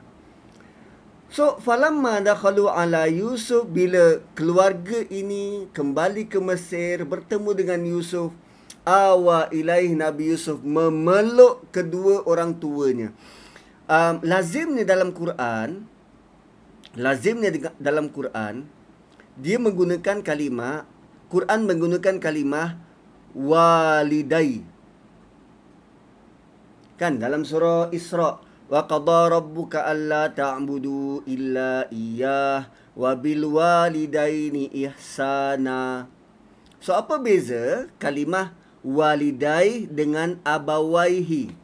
So, falamma dakhalu ala Yusuf bila keluarga ini kembali ke Mesir bertemu dengan Yusuf, awa ilaih Nabi Yusuf memeluk kedua orang tuanya. Um, lazimnya dalam Quran, lazimnya dalam Quran, dia menggunakan kalimah, Quran menggunakan kalimah walidai. Kan dalam surah Isra' wa qada rabbuka alla ta'budu illa iyyah wa bil walidaini ihsana so apa beza kalimah walidai dengan abawaihi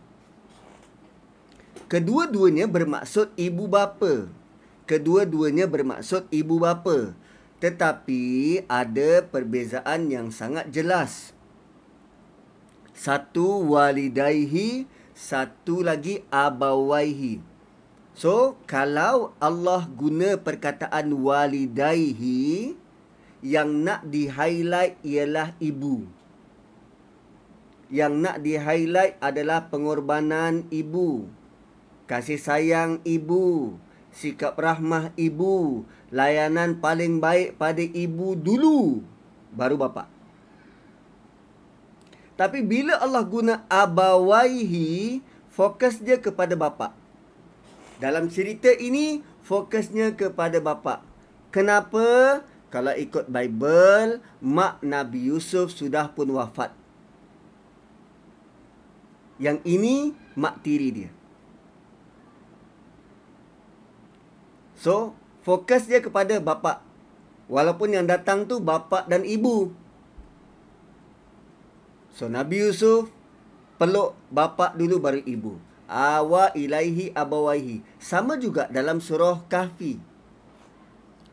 kedua-duanya bermaksud ibu bapa kedua-duanya bermaksud ibu bapa tetapi ada perbezaan yang sangat jelas satu walidaihi satu lagi abawaihi. So, kalau Allah guna perkataan walidaihi, yang nak di-highlight ialah ibu. Yang nak di-highlight adalah pengorbanan ibu. Kasih sayang ibu. Sikap rahmah ibu. Layanan paling baik pada ibu dulu. Baru bapa. Tapi bila Allah guna abawaihi, fokus dia kepada bapa. Dalam cerita ini, fokusnya kepada bapa. Kenapa? Kalau ikut Bible, mak Nabi Yusuf sudah pun wafat. Yang ini, mak tiri dia. So, fokus dia kepada bapa. Walaupun yang datang tu bapa dan ibu. So Nabi Yusuf peluk bapa dulu baru ibu. Awa ilaihi abawaihi. Sama juga dalam surah Kahfi.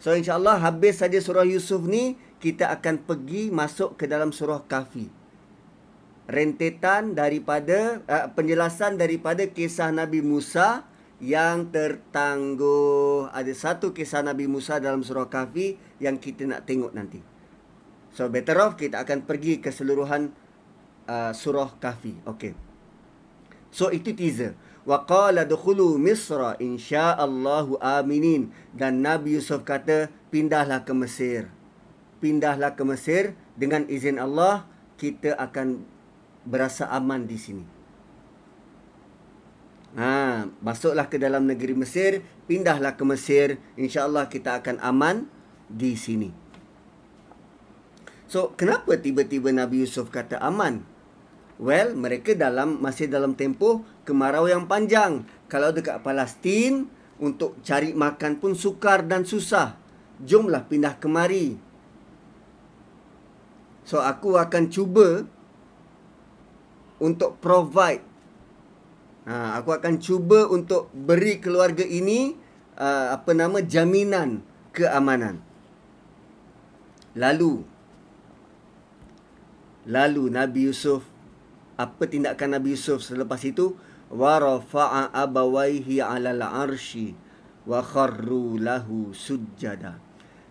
So insyaAllah habis saja surah Yusuf ni, kita akan pergi masuk ke dalam surah Kahfi. Rentetan daripada, uh, penjelasan daripada kisah Nabi Musa yang tertangguh. Ada satu kisah Nabi Musa dalam surah Kahfi yang kita nak tengok nanti. So better off kita akan pergi keseluruhan uh, surah kahfi. Okey. So itu teaser. Wa qala dukhulu misra insyaallahu aminin. Dan nabi yusuf kata pindahlah ke mesir. Pindahlah ke mesir dengan izin Allah kita akan berasa aman di sini Ha, masuklah ke dalam negeri Mesir, pindahlah ke Mesir, insya-Allah kita akan aman di sini. So, kenapa tiba-tiba Nabi Yusuf kata aman? Well, mereka dalam masih dalam tempoh kemarau yang panjang. Kalau dekat Palestin untuk cari makan pun sukar dan susah. Jomlah pindah kemari. So aku akan cuba untuk provide. Ha, aku akan cuba untuk beri keluarga ini uh, apa nama jaminan keamanan. Lalu lalu Nabi Yusuf apa tindakan Nabi Yusuf selepas itu wa rafa'a abawaihi 'alal 'arsy wa kharru lahu sujada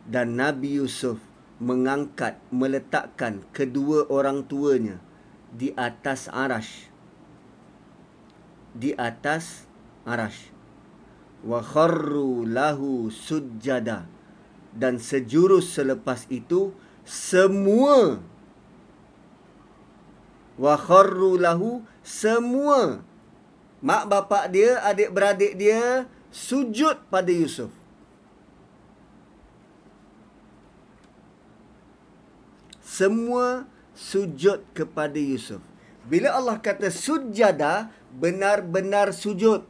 dan Nabi Yusuf mengangkat meletakkan kedua orang tuanya di atas arash. Di atas arash. Wa kharru lahu sujada dan sejurus selepas itu semua. Wa kharru lahu semua. Mak bapak dia adik beradik dia sujud pada Yusuf. Semua sujud kepada Yusuf bila Allah kata sujada benar-benar sujud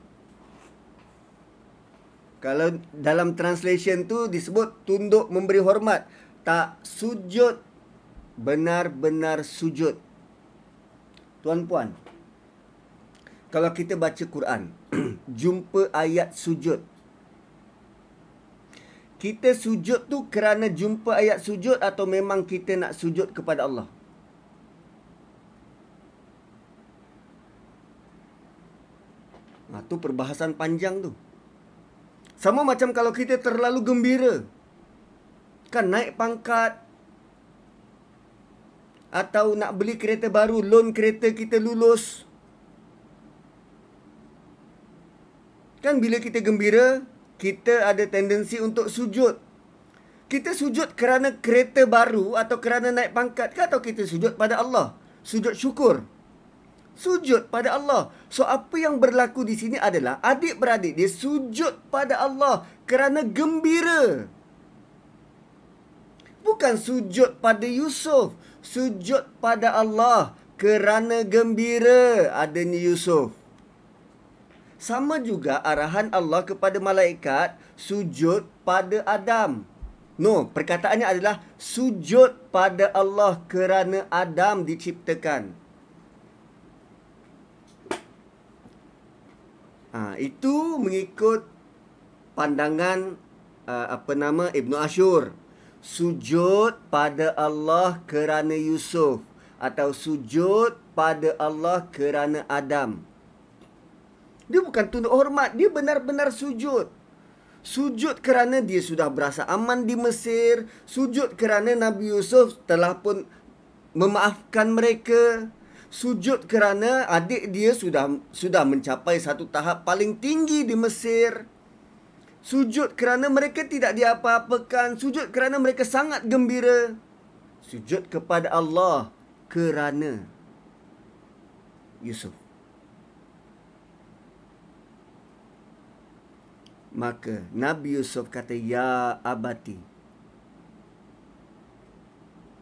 kalau dalam translation tu disebut tunduk memberi hormat tak sujud benar-benar sujud Tuan-puan, kalau kita baca Quran, jumpa ayat sujud. Kita sujud tu kerana jumpa ayat sujud atau memang kita nak sujud kepada Allah? Nah, tu perbahasan panjang tu. Sama macam kalau kita terlalu gembira. Kan naik pangkat. Atau nak beli kereta baru, loan kereta kita lulus. Kan bila kita gembira, kita ada tendensi untuk sujud. Kita sujud kerana kereta baru atau kerana naik pangkat ke atau kita sujud pada Allah? Sujud syukur sujud pada Allah. So apa yang berlaku di sini adalah adik-beradik dia sujud pada Allah kerana gembira. Bukan sujud pada Yusuf, sujud pada Allah kerana gembira adanya Yusuf. Sama juga arahan Allah kepada malaikat sujud pada Adam. No, perkataannya adalah sujud pada Allah kerana Adam diciptakan. Ha, itu mengikut pandangan uh, apa nama Ibnu Ashur. Sujud pada Allah kerana Yusuf atau sujud pada Allah kerana Adam. Dia bukan tunduk hormat, dia benar-benar sujud. Sujud kerana dia sudah berasa aman di Mesir, sujud kerana Nabi Yusuf telah pun memaafkan mereka sujud kerana adik dia sudah sudah mencapai satu tahap paling tinggi di Mesir. Sujud kerana mereka tidak diapa-apakan, sujud kerana mereka sangat gembira. Sujud kepada Allah kerana Yusuf. Maka Nabi Yusuf kata, Ya abati.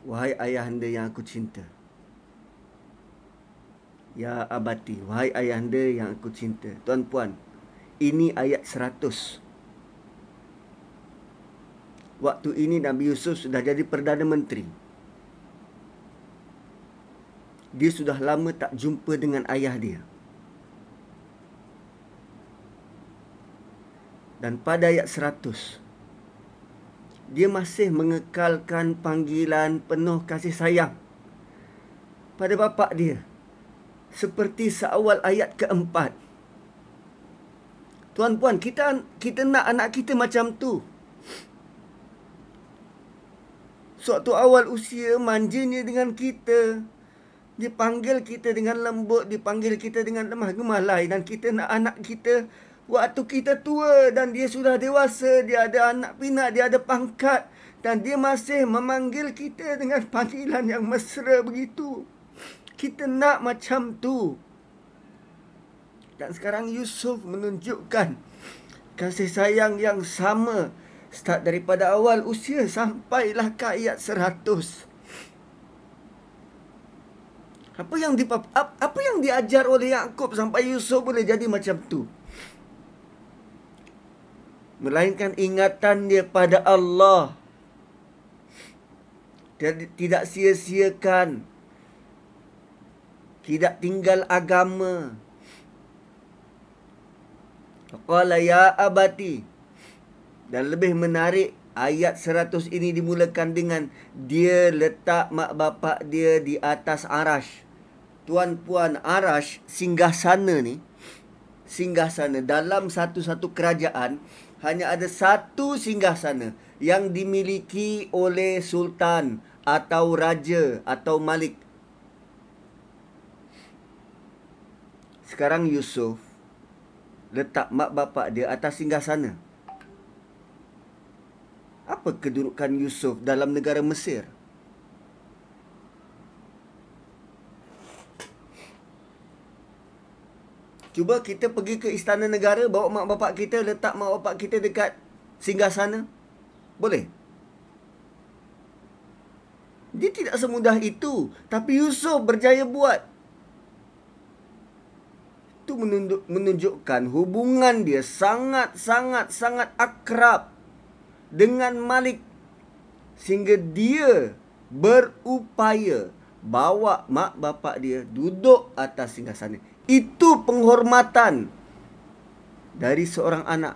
Wahai ayah anda yang aku cinta. Ya abati, wahai ayahanda yang aku cinta. Tuan-puan, ini ayat 100. Waktu ini Nabi Yusuf sudah jadi Perdana Menteri. Dia sudah lama tak jumpa dengan ayah dia. Dan pada ayat 100, dia masih mengekalkan panggilan penuh kasih sayang pada bapa dia seperti seawal ayat keempat. Tuan-puan, kita kita nak anak kita macam tu. Suatu awal usia manjanya dengan kita. Dia panggil kita dengan lembut, dipanggil kita dengan lemah gemalai dan kita nak anak kita waktu kita tua dan dia sudah dewasa, dia ada anak pinak, dia ada pangkat dan dia masih memanggil kita dengan panggilan yang mesra begitu. Kita nak macam tu. Dan sekarang Yusuf menunjukkan kasih sayang yang sama start daripada awal usia sampailah ke ayat 100. Apa yang di apa yang diajar oleh Yakub sampai Yusuf boleh jadi macam tu? Melainkan ingatan dia pada Allah. Dia tidak sia-siakan tidak tinggal agama. Qala ya abati. Dan lebih menarik ayat 100 ini dimulakan dengan dia letak mak bapak dia di atas arash. Tuan-puan arash singgah sana ni singgah sana dalam satu-satu kerajaan hanya ada satu singgah sana yang dimiliki oleh sultan atau raja atau malik Sekarang Yusuf letak mak bapak dia atas singgah sana. Apa kedudukan Yusuf dalam negara Mesir? Cuba kita pergi ke istana negara bawa mak bapak kita letak mak bapak kita dekat singgah sana. Boleh? Dia tidak semudah itu, tapi Yusuf berjaya buat itu menunjukkan hubungan dia sangat sangat sangat akrab dengan Malik sehingga dia berupaya bawa mak bapak dia duduk atas singgasana. Itu penghormatan dari seorang anak.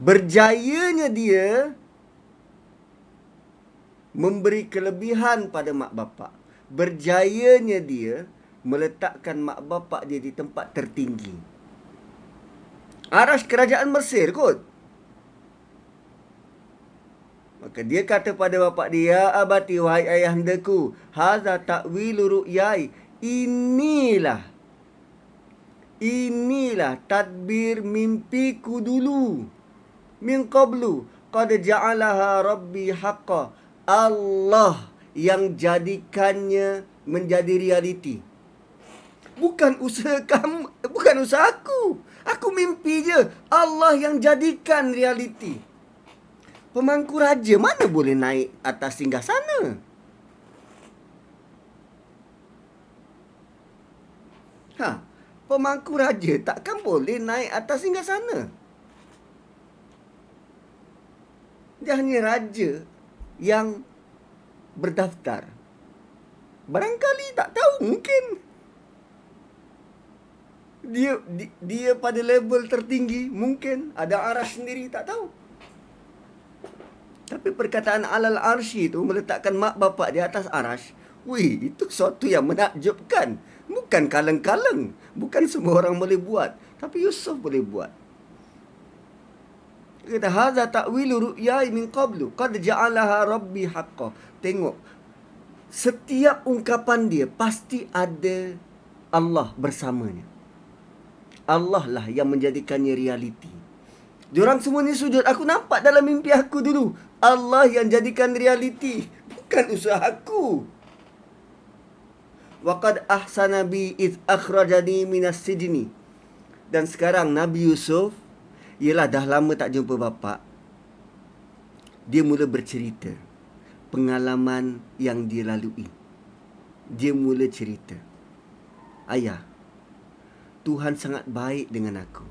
Berjayanya dia memberi kelebihan pada mak bapak. Berjayanya dia meletakkan mak bapak dia di tempat tertinggi. Arash kerajaan Mesir kot. Maka dia kata pada bapak dia, ya abati wahai ayahandaku, haza ta'wilu ru'yai. Inilah inilah tadbir mimpiku dulu. Min qablu qad ja'alaha rabbi haqqa. Allah yang jadikannya menjadi realiti. Bukan usaha kamu, bukan usaha aku. Aku mimpi je. Allah yang jadikan realiti. Pemangku raja mana boleh naik atas singgah sana? Ha, pemangku raja takkan boleh naik atas singgah sana? Dia hanya raja yang berdaftar. Barangkali tak tahu mungkin dia dia pada level tertinggi mungkin ada arah sendiri tak tahu. Tapi perkataan alal arshi itu meletakkan mak bapak di atas arash. Wih, itu sesuatu yang menakjubkan. Bukan kaleng-kaleng. Bukan semua orang boleh buat. Tapi Yusuf boleh buat. Kata, Haza ta'wilu ru'yai min qablu. Qad ja'alaha rabbi haqqa. Tengok. Setiap ungkapan dia pasti ada Allah bersamanya. Allah lah yang menjadikannya realiti. Diorang semua ni sujud. Aku nampak dalam mimpi aku dulu. Allah yang jadikan realiti bukan usaha aku waqad ahsana bi id akhrajani minas sijni dan sekarang Nabi Yusuf ialah dah lama tak jumpa bapa dia mula bercerita pengalaman yang dia lalui dia mula cerita ayah Tuhan sangat baik dengan aku.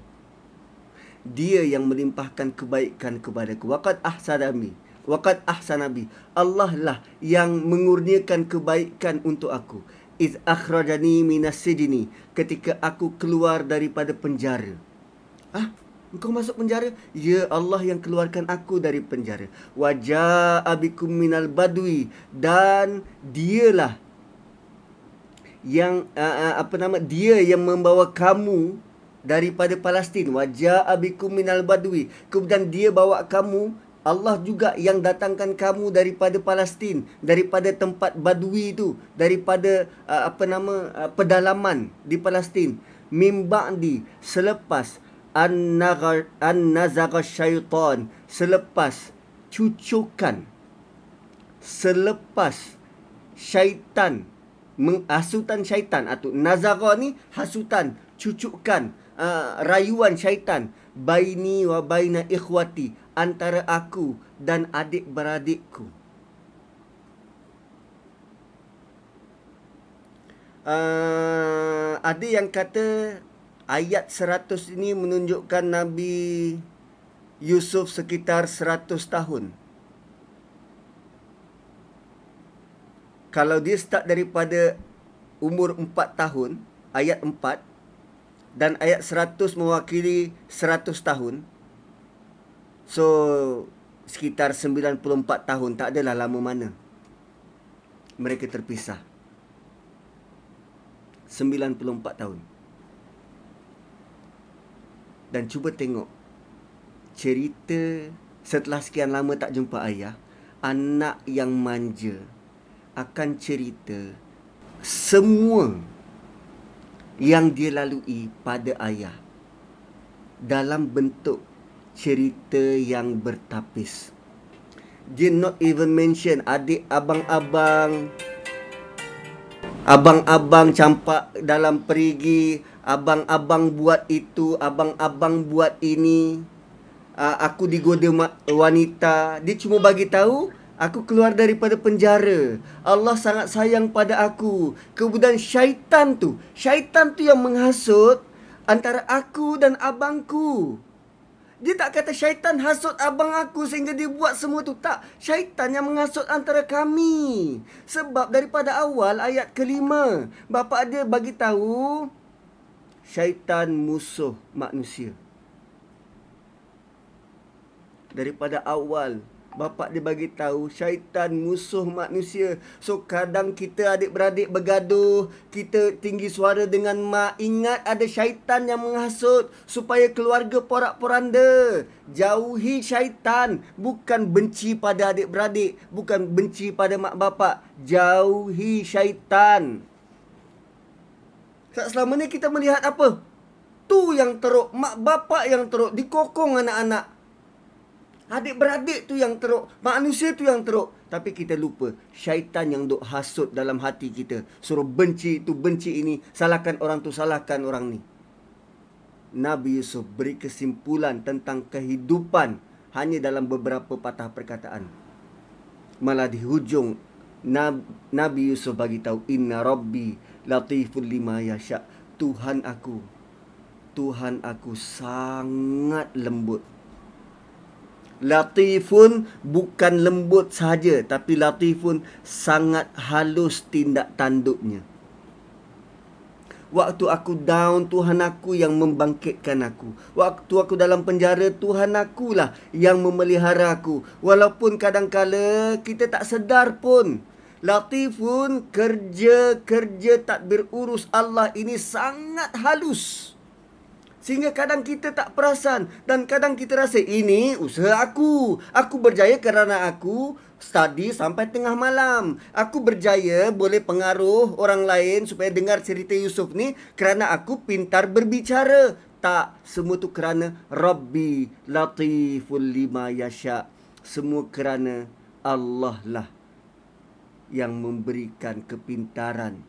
Dia yang melimpahkan kebaikan kepadaku. Waqad ahsanami waqad ahsanabi Allah lah yang mengurniakan kebaikan untuk aku. Iz akhrajani minas sijni. Ketika aku keluar daripada penjara. Ah engkau masuk penjara? Ya Allah yang keluarkan aku dari penjara. Wajah abikum minal badui dan dialah yang uh, uh, apa nama dia yang membawa kamu daripada Palestin. Wajah abikum minal badwi. Kemudian dia bawa kamu Allah juga yang datangkan kamu daripada Palestin daripada tempat badui itu daripada uh, apa nama uh, pedalaman di Palestin. Mimba'di selepas an-nazaga syaitan selepas cucukan selepas syaitan menghasutan syaitan atau nazaga ni hasutan cucukan uh, rayuan syaitan baini wa baina ikhwati antara aku dan adik-beradikku. Uh, ada yang kata ayat 100 ini menunjukkan Nabi Yusuf sekitar 100 tahun. Kalau dia start daripada umur 4 tahun, ayat dan ayat 100 mewakili 100 tahun. So sekitar 94 tahun tak adalah lama mana mereka terpisah. 94 tahun. Dan cuba tengok cerita setelah sekian lama tak jumpa ayah, anak yang manja akan cerita semua yang dia lalui pada ayah dalam bentuk cerita yang bertapis. Dia not even mention adik abang-abang abang-abang campak dalam perigi, abang-abang buat itu, abang-abang buat ini. Uh, aku digoda wanita. Dia cuma bagi tahu Aku keluar daripada penjara. Allah sangat sayang pada aku. Kemudian syaitan tu, syaitan tu yang menghasut antara aku dan abangku. Dia tak kata syaitan hasut abang aku sehingga dia buat semua tu. Tak. Syaitan yang menghasut antara kami. Sebab daripada awal ayat kelima. Bapa dia bagi tahu syaitan musuh manusia. Daripada awal Bapak dia bagi tahu syaitan musuh manusia. So kadang kita adik-beradik bergaduh, kita tinggi suara dengan mak, ingat ada syaitan yang menghasut supaya keluarga porak-poranda. Jauhi syaitan, bukan benci pada adik-beradik, bukan benci pada mak bapak. Jauhi syaitan. Selama ni kita melihat apa? Tu yang teruk, mak bapak yang teruk, dikokong anak-anak. Adik-beradik tu yang teruk. Manusia tu yang teruk. Tapi kita lupa. Syaitan yang duk hasut dalam hati kita. Suruh benci itu, benci ini. Salahkan orang tu, salahkan orang ni. Nabi Yusuf beri kesimpulan tentang kehidupan hanya dalam beberapa patah perkataan. Malah di hujung Nabi Yusuf bagi tahu inna rabbi latiful lima yasha. Tuhan aku Tuhan aku sangat lembut Latifun bukan lembut saja tapi latifun sangat halus tindak tanduknya. Waktu aku down Tuhan aku yang membangkitkan aku. Waktu aku dalam penjara Tuhan akulah yang memelihara aku. Walaupun kadang-kala kita tak sedar pun. Latifun kerja-kerja tak berurus Allah ini sangat halus. Sehingga kadang kita tak perasan dan kadang kita rasa ini usaha aku. Aku berjaya kerana aku study sampai tengah malam. Aku berjaya boleh pengaruh orang lain supaya dengar cerita Yusuf ni kerana aku pintar berbicara. Tak, semua tu kerana Rabbi latiful lima yasha. Semua kerana Allah lah yang memberikan kepintaran,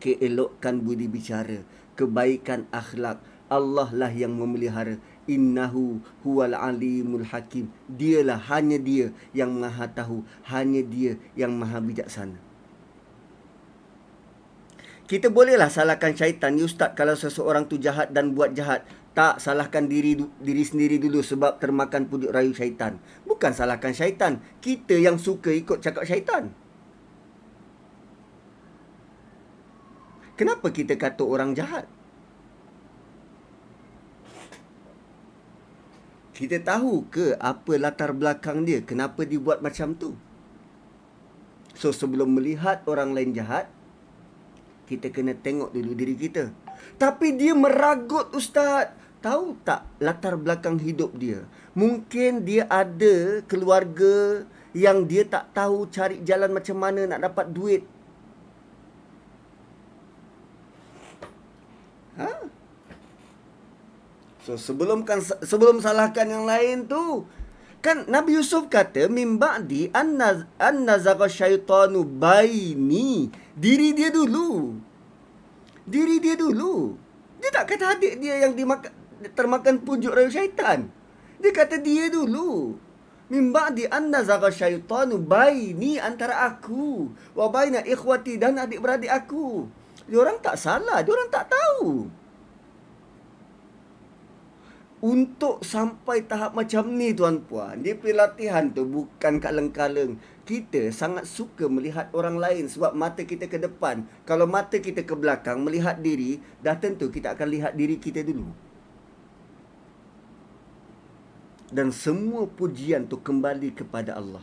keelokkan budi bicara, kebaikan akhlak, Allah lah yang memelihara. Innahu huwal alimul hakim. Dialah hanya dia yang maha tahu. Hanya dia yang maha bijaksana. Kita bolehlah salahkan syaitan. Ni ustaz kalau seseorang tu jahat dan buat jahat tak salahkan diri diri sendiri dulu sebab termakan pujuk rayu syaitan. Bukan salahkan syaitan. Kita yang suka ikut cakap syaitan. Kenapa kita kata orang jahat Kita tahu ke apa latar belakang dia? Kenapa dia buat macam tu? So sebelum melihat orang lain jahat, kita kena tengok dulu diri kita. Tapi dia meragut ustaz. Tahu tak latar belakang hidup dia? Mungkin dia ada keluarga yang dia tak tahu cari jalan macam mana nak dapat duit. Ha? So sebelum kan sebelum salahkan yang lain tu kan Nabi Yusuf kata mimba di anna anna syaitanu baini. Diri dia dulu. Diri dia dulu. Dia tak kata adik dia yang dimakan termakan pujuk rayu syaitan. Dia kata dia dulu. Mimba di anna zaga syaitanu baini antara aku. Wa baina ikhwati dan adik-beradik aku. Dia orang tak salah. Dia orang tak tahu untuk sampai tahap macam ni tuan puan dia pelatihan tu bukan kaleng-kaleng kita sangat suka melihat orang lain sebab mata kita ke depan. Kalau mata kita ke belakang melihat diri dah tentu kita akan lihat diri kita dulu. Dan semua pujian tu kembali kepada Allah.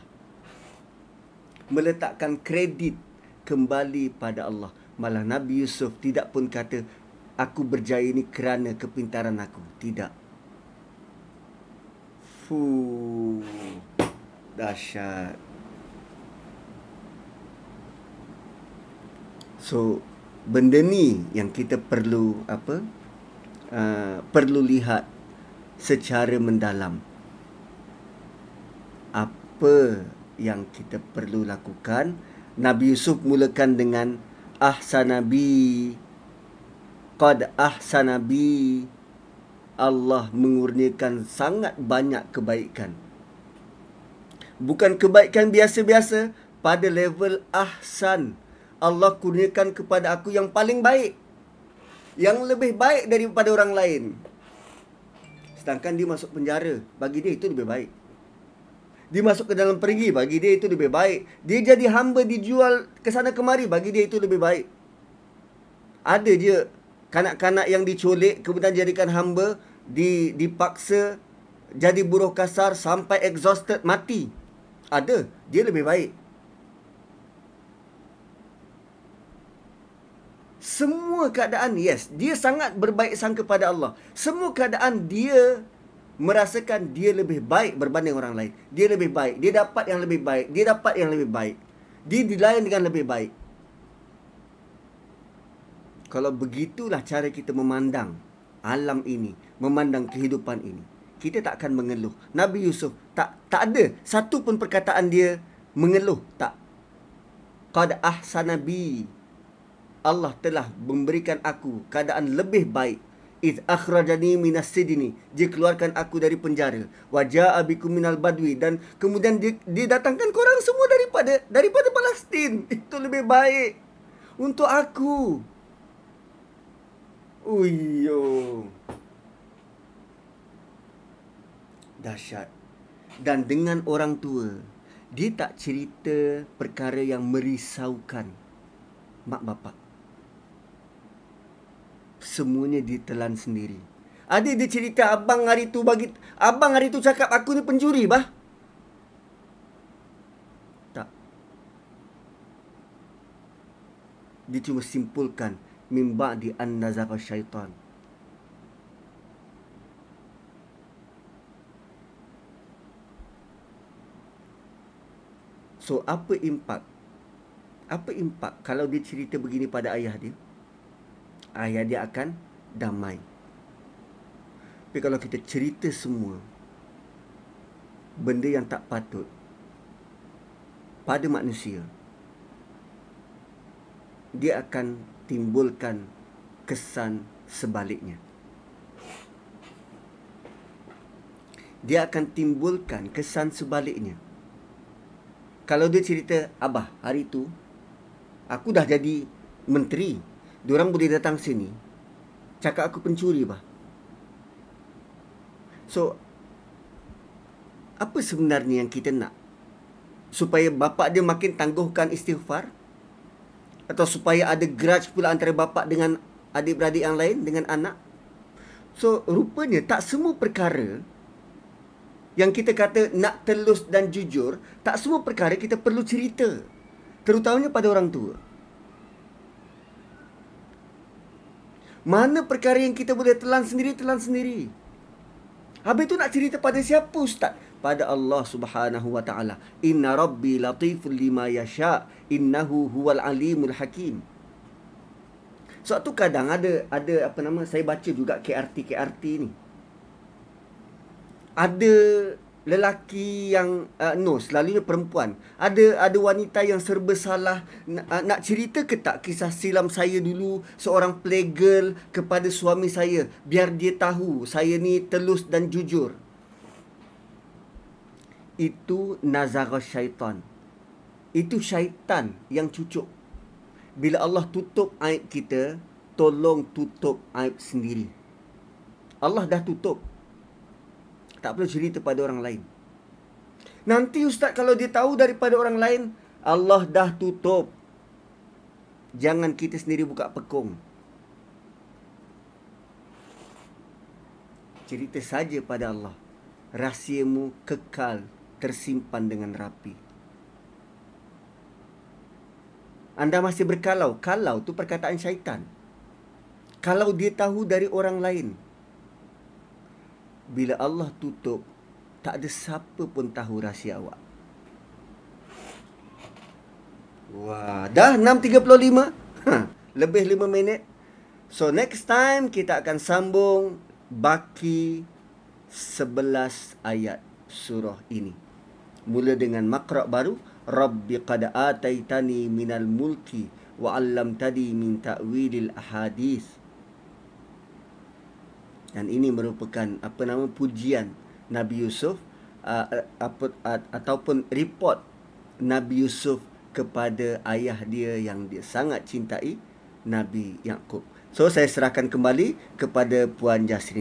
Meletakkan kredit kembali pada Allah. Malah Nabi Yusuf tidak pun kata aku berjaya ini kerana kepintaran aku. Tidak Fuh. Dahsyat. So, benda ni yang kita perlu apa? Uh, perlu lihat secara mendalam. Apa yang kita perlu lakukan? Nabi Yusuf mulakan dengan ahsanabi qad ahsanabi Allah mengurniakan sangat banyak kebaikan. Bukan kebaikan biasa-biasa, pada level ahsan. Allah kurniakan kepada aku yang paling baik. Yang lebih baik daripada orang lain. Sedangkan dia masuk penjara, bagi dia itu lebih baik. Dia masuk ke dalam pergi, bagi dia itu lebih baik. Dia jadi hamba dijual ke sana kemari, bagi dia itu lebih baik. Ada je kanak-kanak yang diculik kemudian jadikan hamba di dipaksa jadi buruh kasar sampai exhausted mati Ada, dia lebih baik. Semua keadaan, yes, dia sangat berbaik sangka pada Allah. Semua keadaan dia merasakan dia lebih baik berbanding orang lain. Dia lebih baik, dia dapat yang lebih baik, dia dapat yang lebih baik. Dia dilayan dengan lebih baik. Kalau begitulah cara kita memandang alam ini, memandang kehidupan ini, kita tak akan mengeluh. Nabi Yusuf tak tak ada satu pun perkataan dia mengeluh, tak. Qad ahsanabi Allah telah memberikan aku keadaan lebih baik. Id akhrajani minas sidni dia keluarkan aku dari penjara. Wa jaa bikum minal badwi. Dan kemudian dia, dia datangkan korang semua daripada daripada Palestin. Itu lebih baik untuk aku uyo dahsyat dan dengan orang tua dia tak cerita perkara yang merisaukan mak bapak semuanya ditelan sendiri. Ada dia cerita abang hari tu bagi abang hari tu cakap aku ni pencuri bah. Tak. Dia cuma simpulkan mimba di an nazar syaitan. So apa impak? Apa impak kalau dia cerita begini pada ayah dia? ayah dia akan damai. Tapi kalau kita cerita semua benda yang tak patut pada manusia, dia akan timbulkan kesan sebaliknya. Dia akan timbulkan kesan sebaliknya. Kalau dia cerita, Abah, hari tu aku dah jadi menteri Diorang boleh datang sini Cakap aku pencuri bah. So Apa sebenarnya yang kita nak Supaya bapa dia makin tangguhkan istighfar Atau supaya ada grudge pula antara bapa dengan adik-beradik yang lain Dengan anak So rupanya tak semua perkara Yang kita kata nak telus dan jujur Tak semua perkara kita perlu cerita Terutamanya pada orang tua Mana perkara yang kita boleh telan sendiri, telan sendiri. Habis tu nak cerita pada siapa ustaz? Pada Allah subhanahu wa ta'ala. Inna rabbi latiful lima yasha' innahu huwal alimul hakim. Sebab tu kadang ada ada apa nama saya baca juga KRT KRT ni. Ada lelaki yang uh, no selalunya perempuan ada ada wanita yang serba salah nak, uh, nak cerita ke tak kisah silam saya dulu seorang playgirl kepada suami saya biar dia tahu saya ni telus dan jujur itu nazarah syaitan itu syaitan yang cucuk bila Allah tutup aib kita tolong tutup aib sendiri Allah dah tutup tak perlu cerita pada orang lain. Nanti ustaz kalau dia tahu daripada orang lain, Allah dah tutup. Jangan kita sendiri buka pekung. Cerita saja pada Allah. Rahsiamu kekal tersimpan dengan rapi. Anda masih berkalau. Kalau tu perkataan syaitan. Kalau dia tahu dari orang lain, bila Allah tutup tak ada siapa pun tahu rahsia awak. Wah, dah 6.35. Ha, lebih 5 minit. So next time kita akan sambung baki 11 ayat surah ini. Mula dengan makra' baru, Rabbi qad ataitani minal mulki wa 'allamtani min ta'wilil ahadits. Dan ini merupakan apa nama pujian Nabi Yusuf uh, apa uh, ataupun report Nabi Yusuf kepada ayah dia yang dia sangat cintai Nabi Yakub. So saya serahkan kembali kepada Puan Jasri.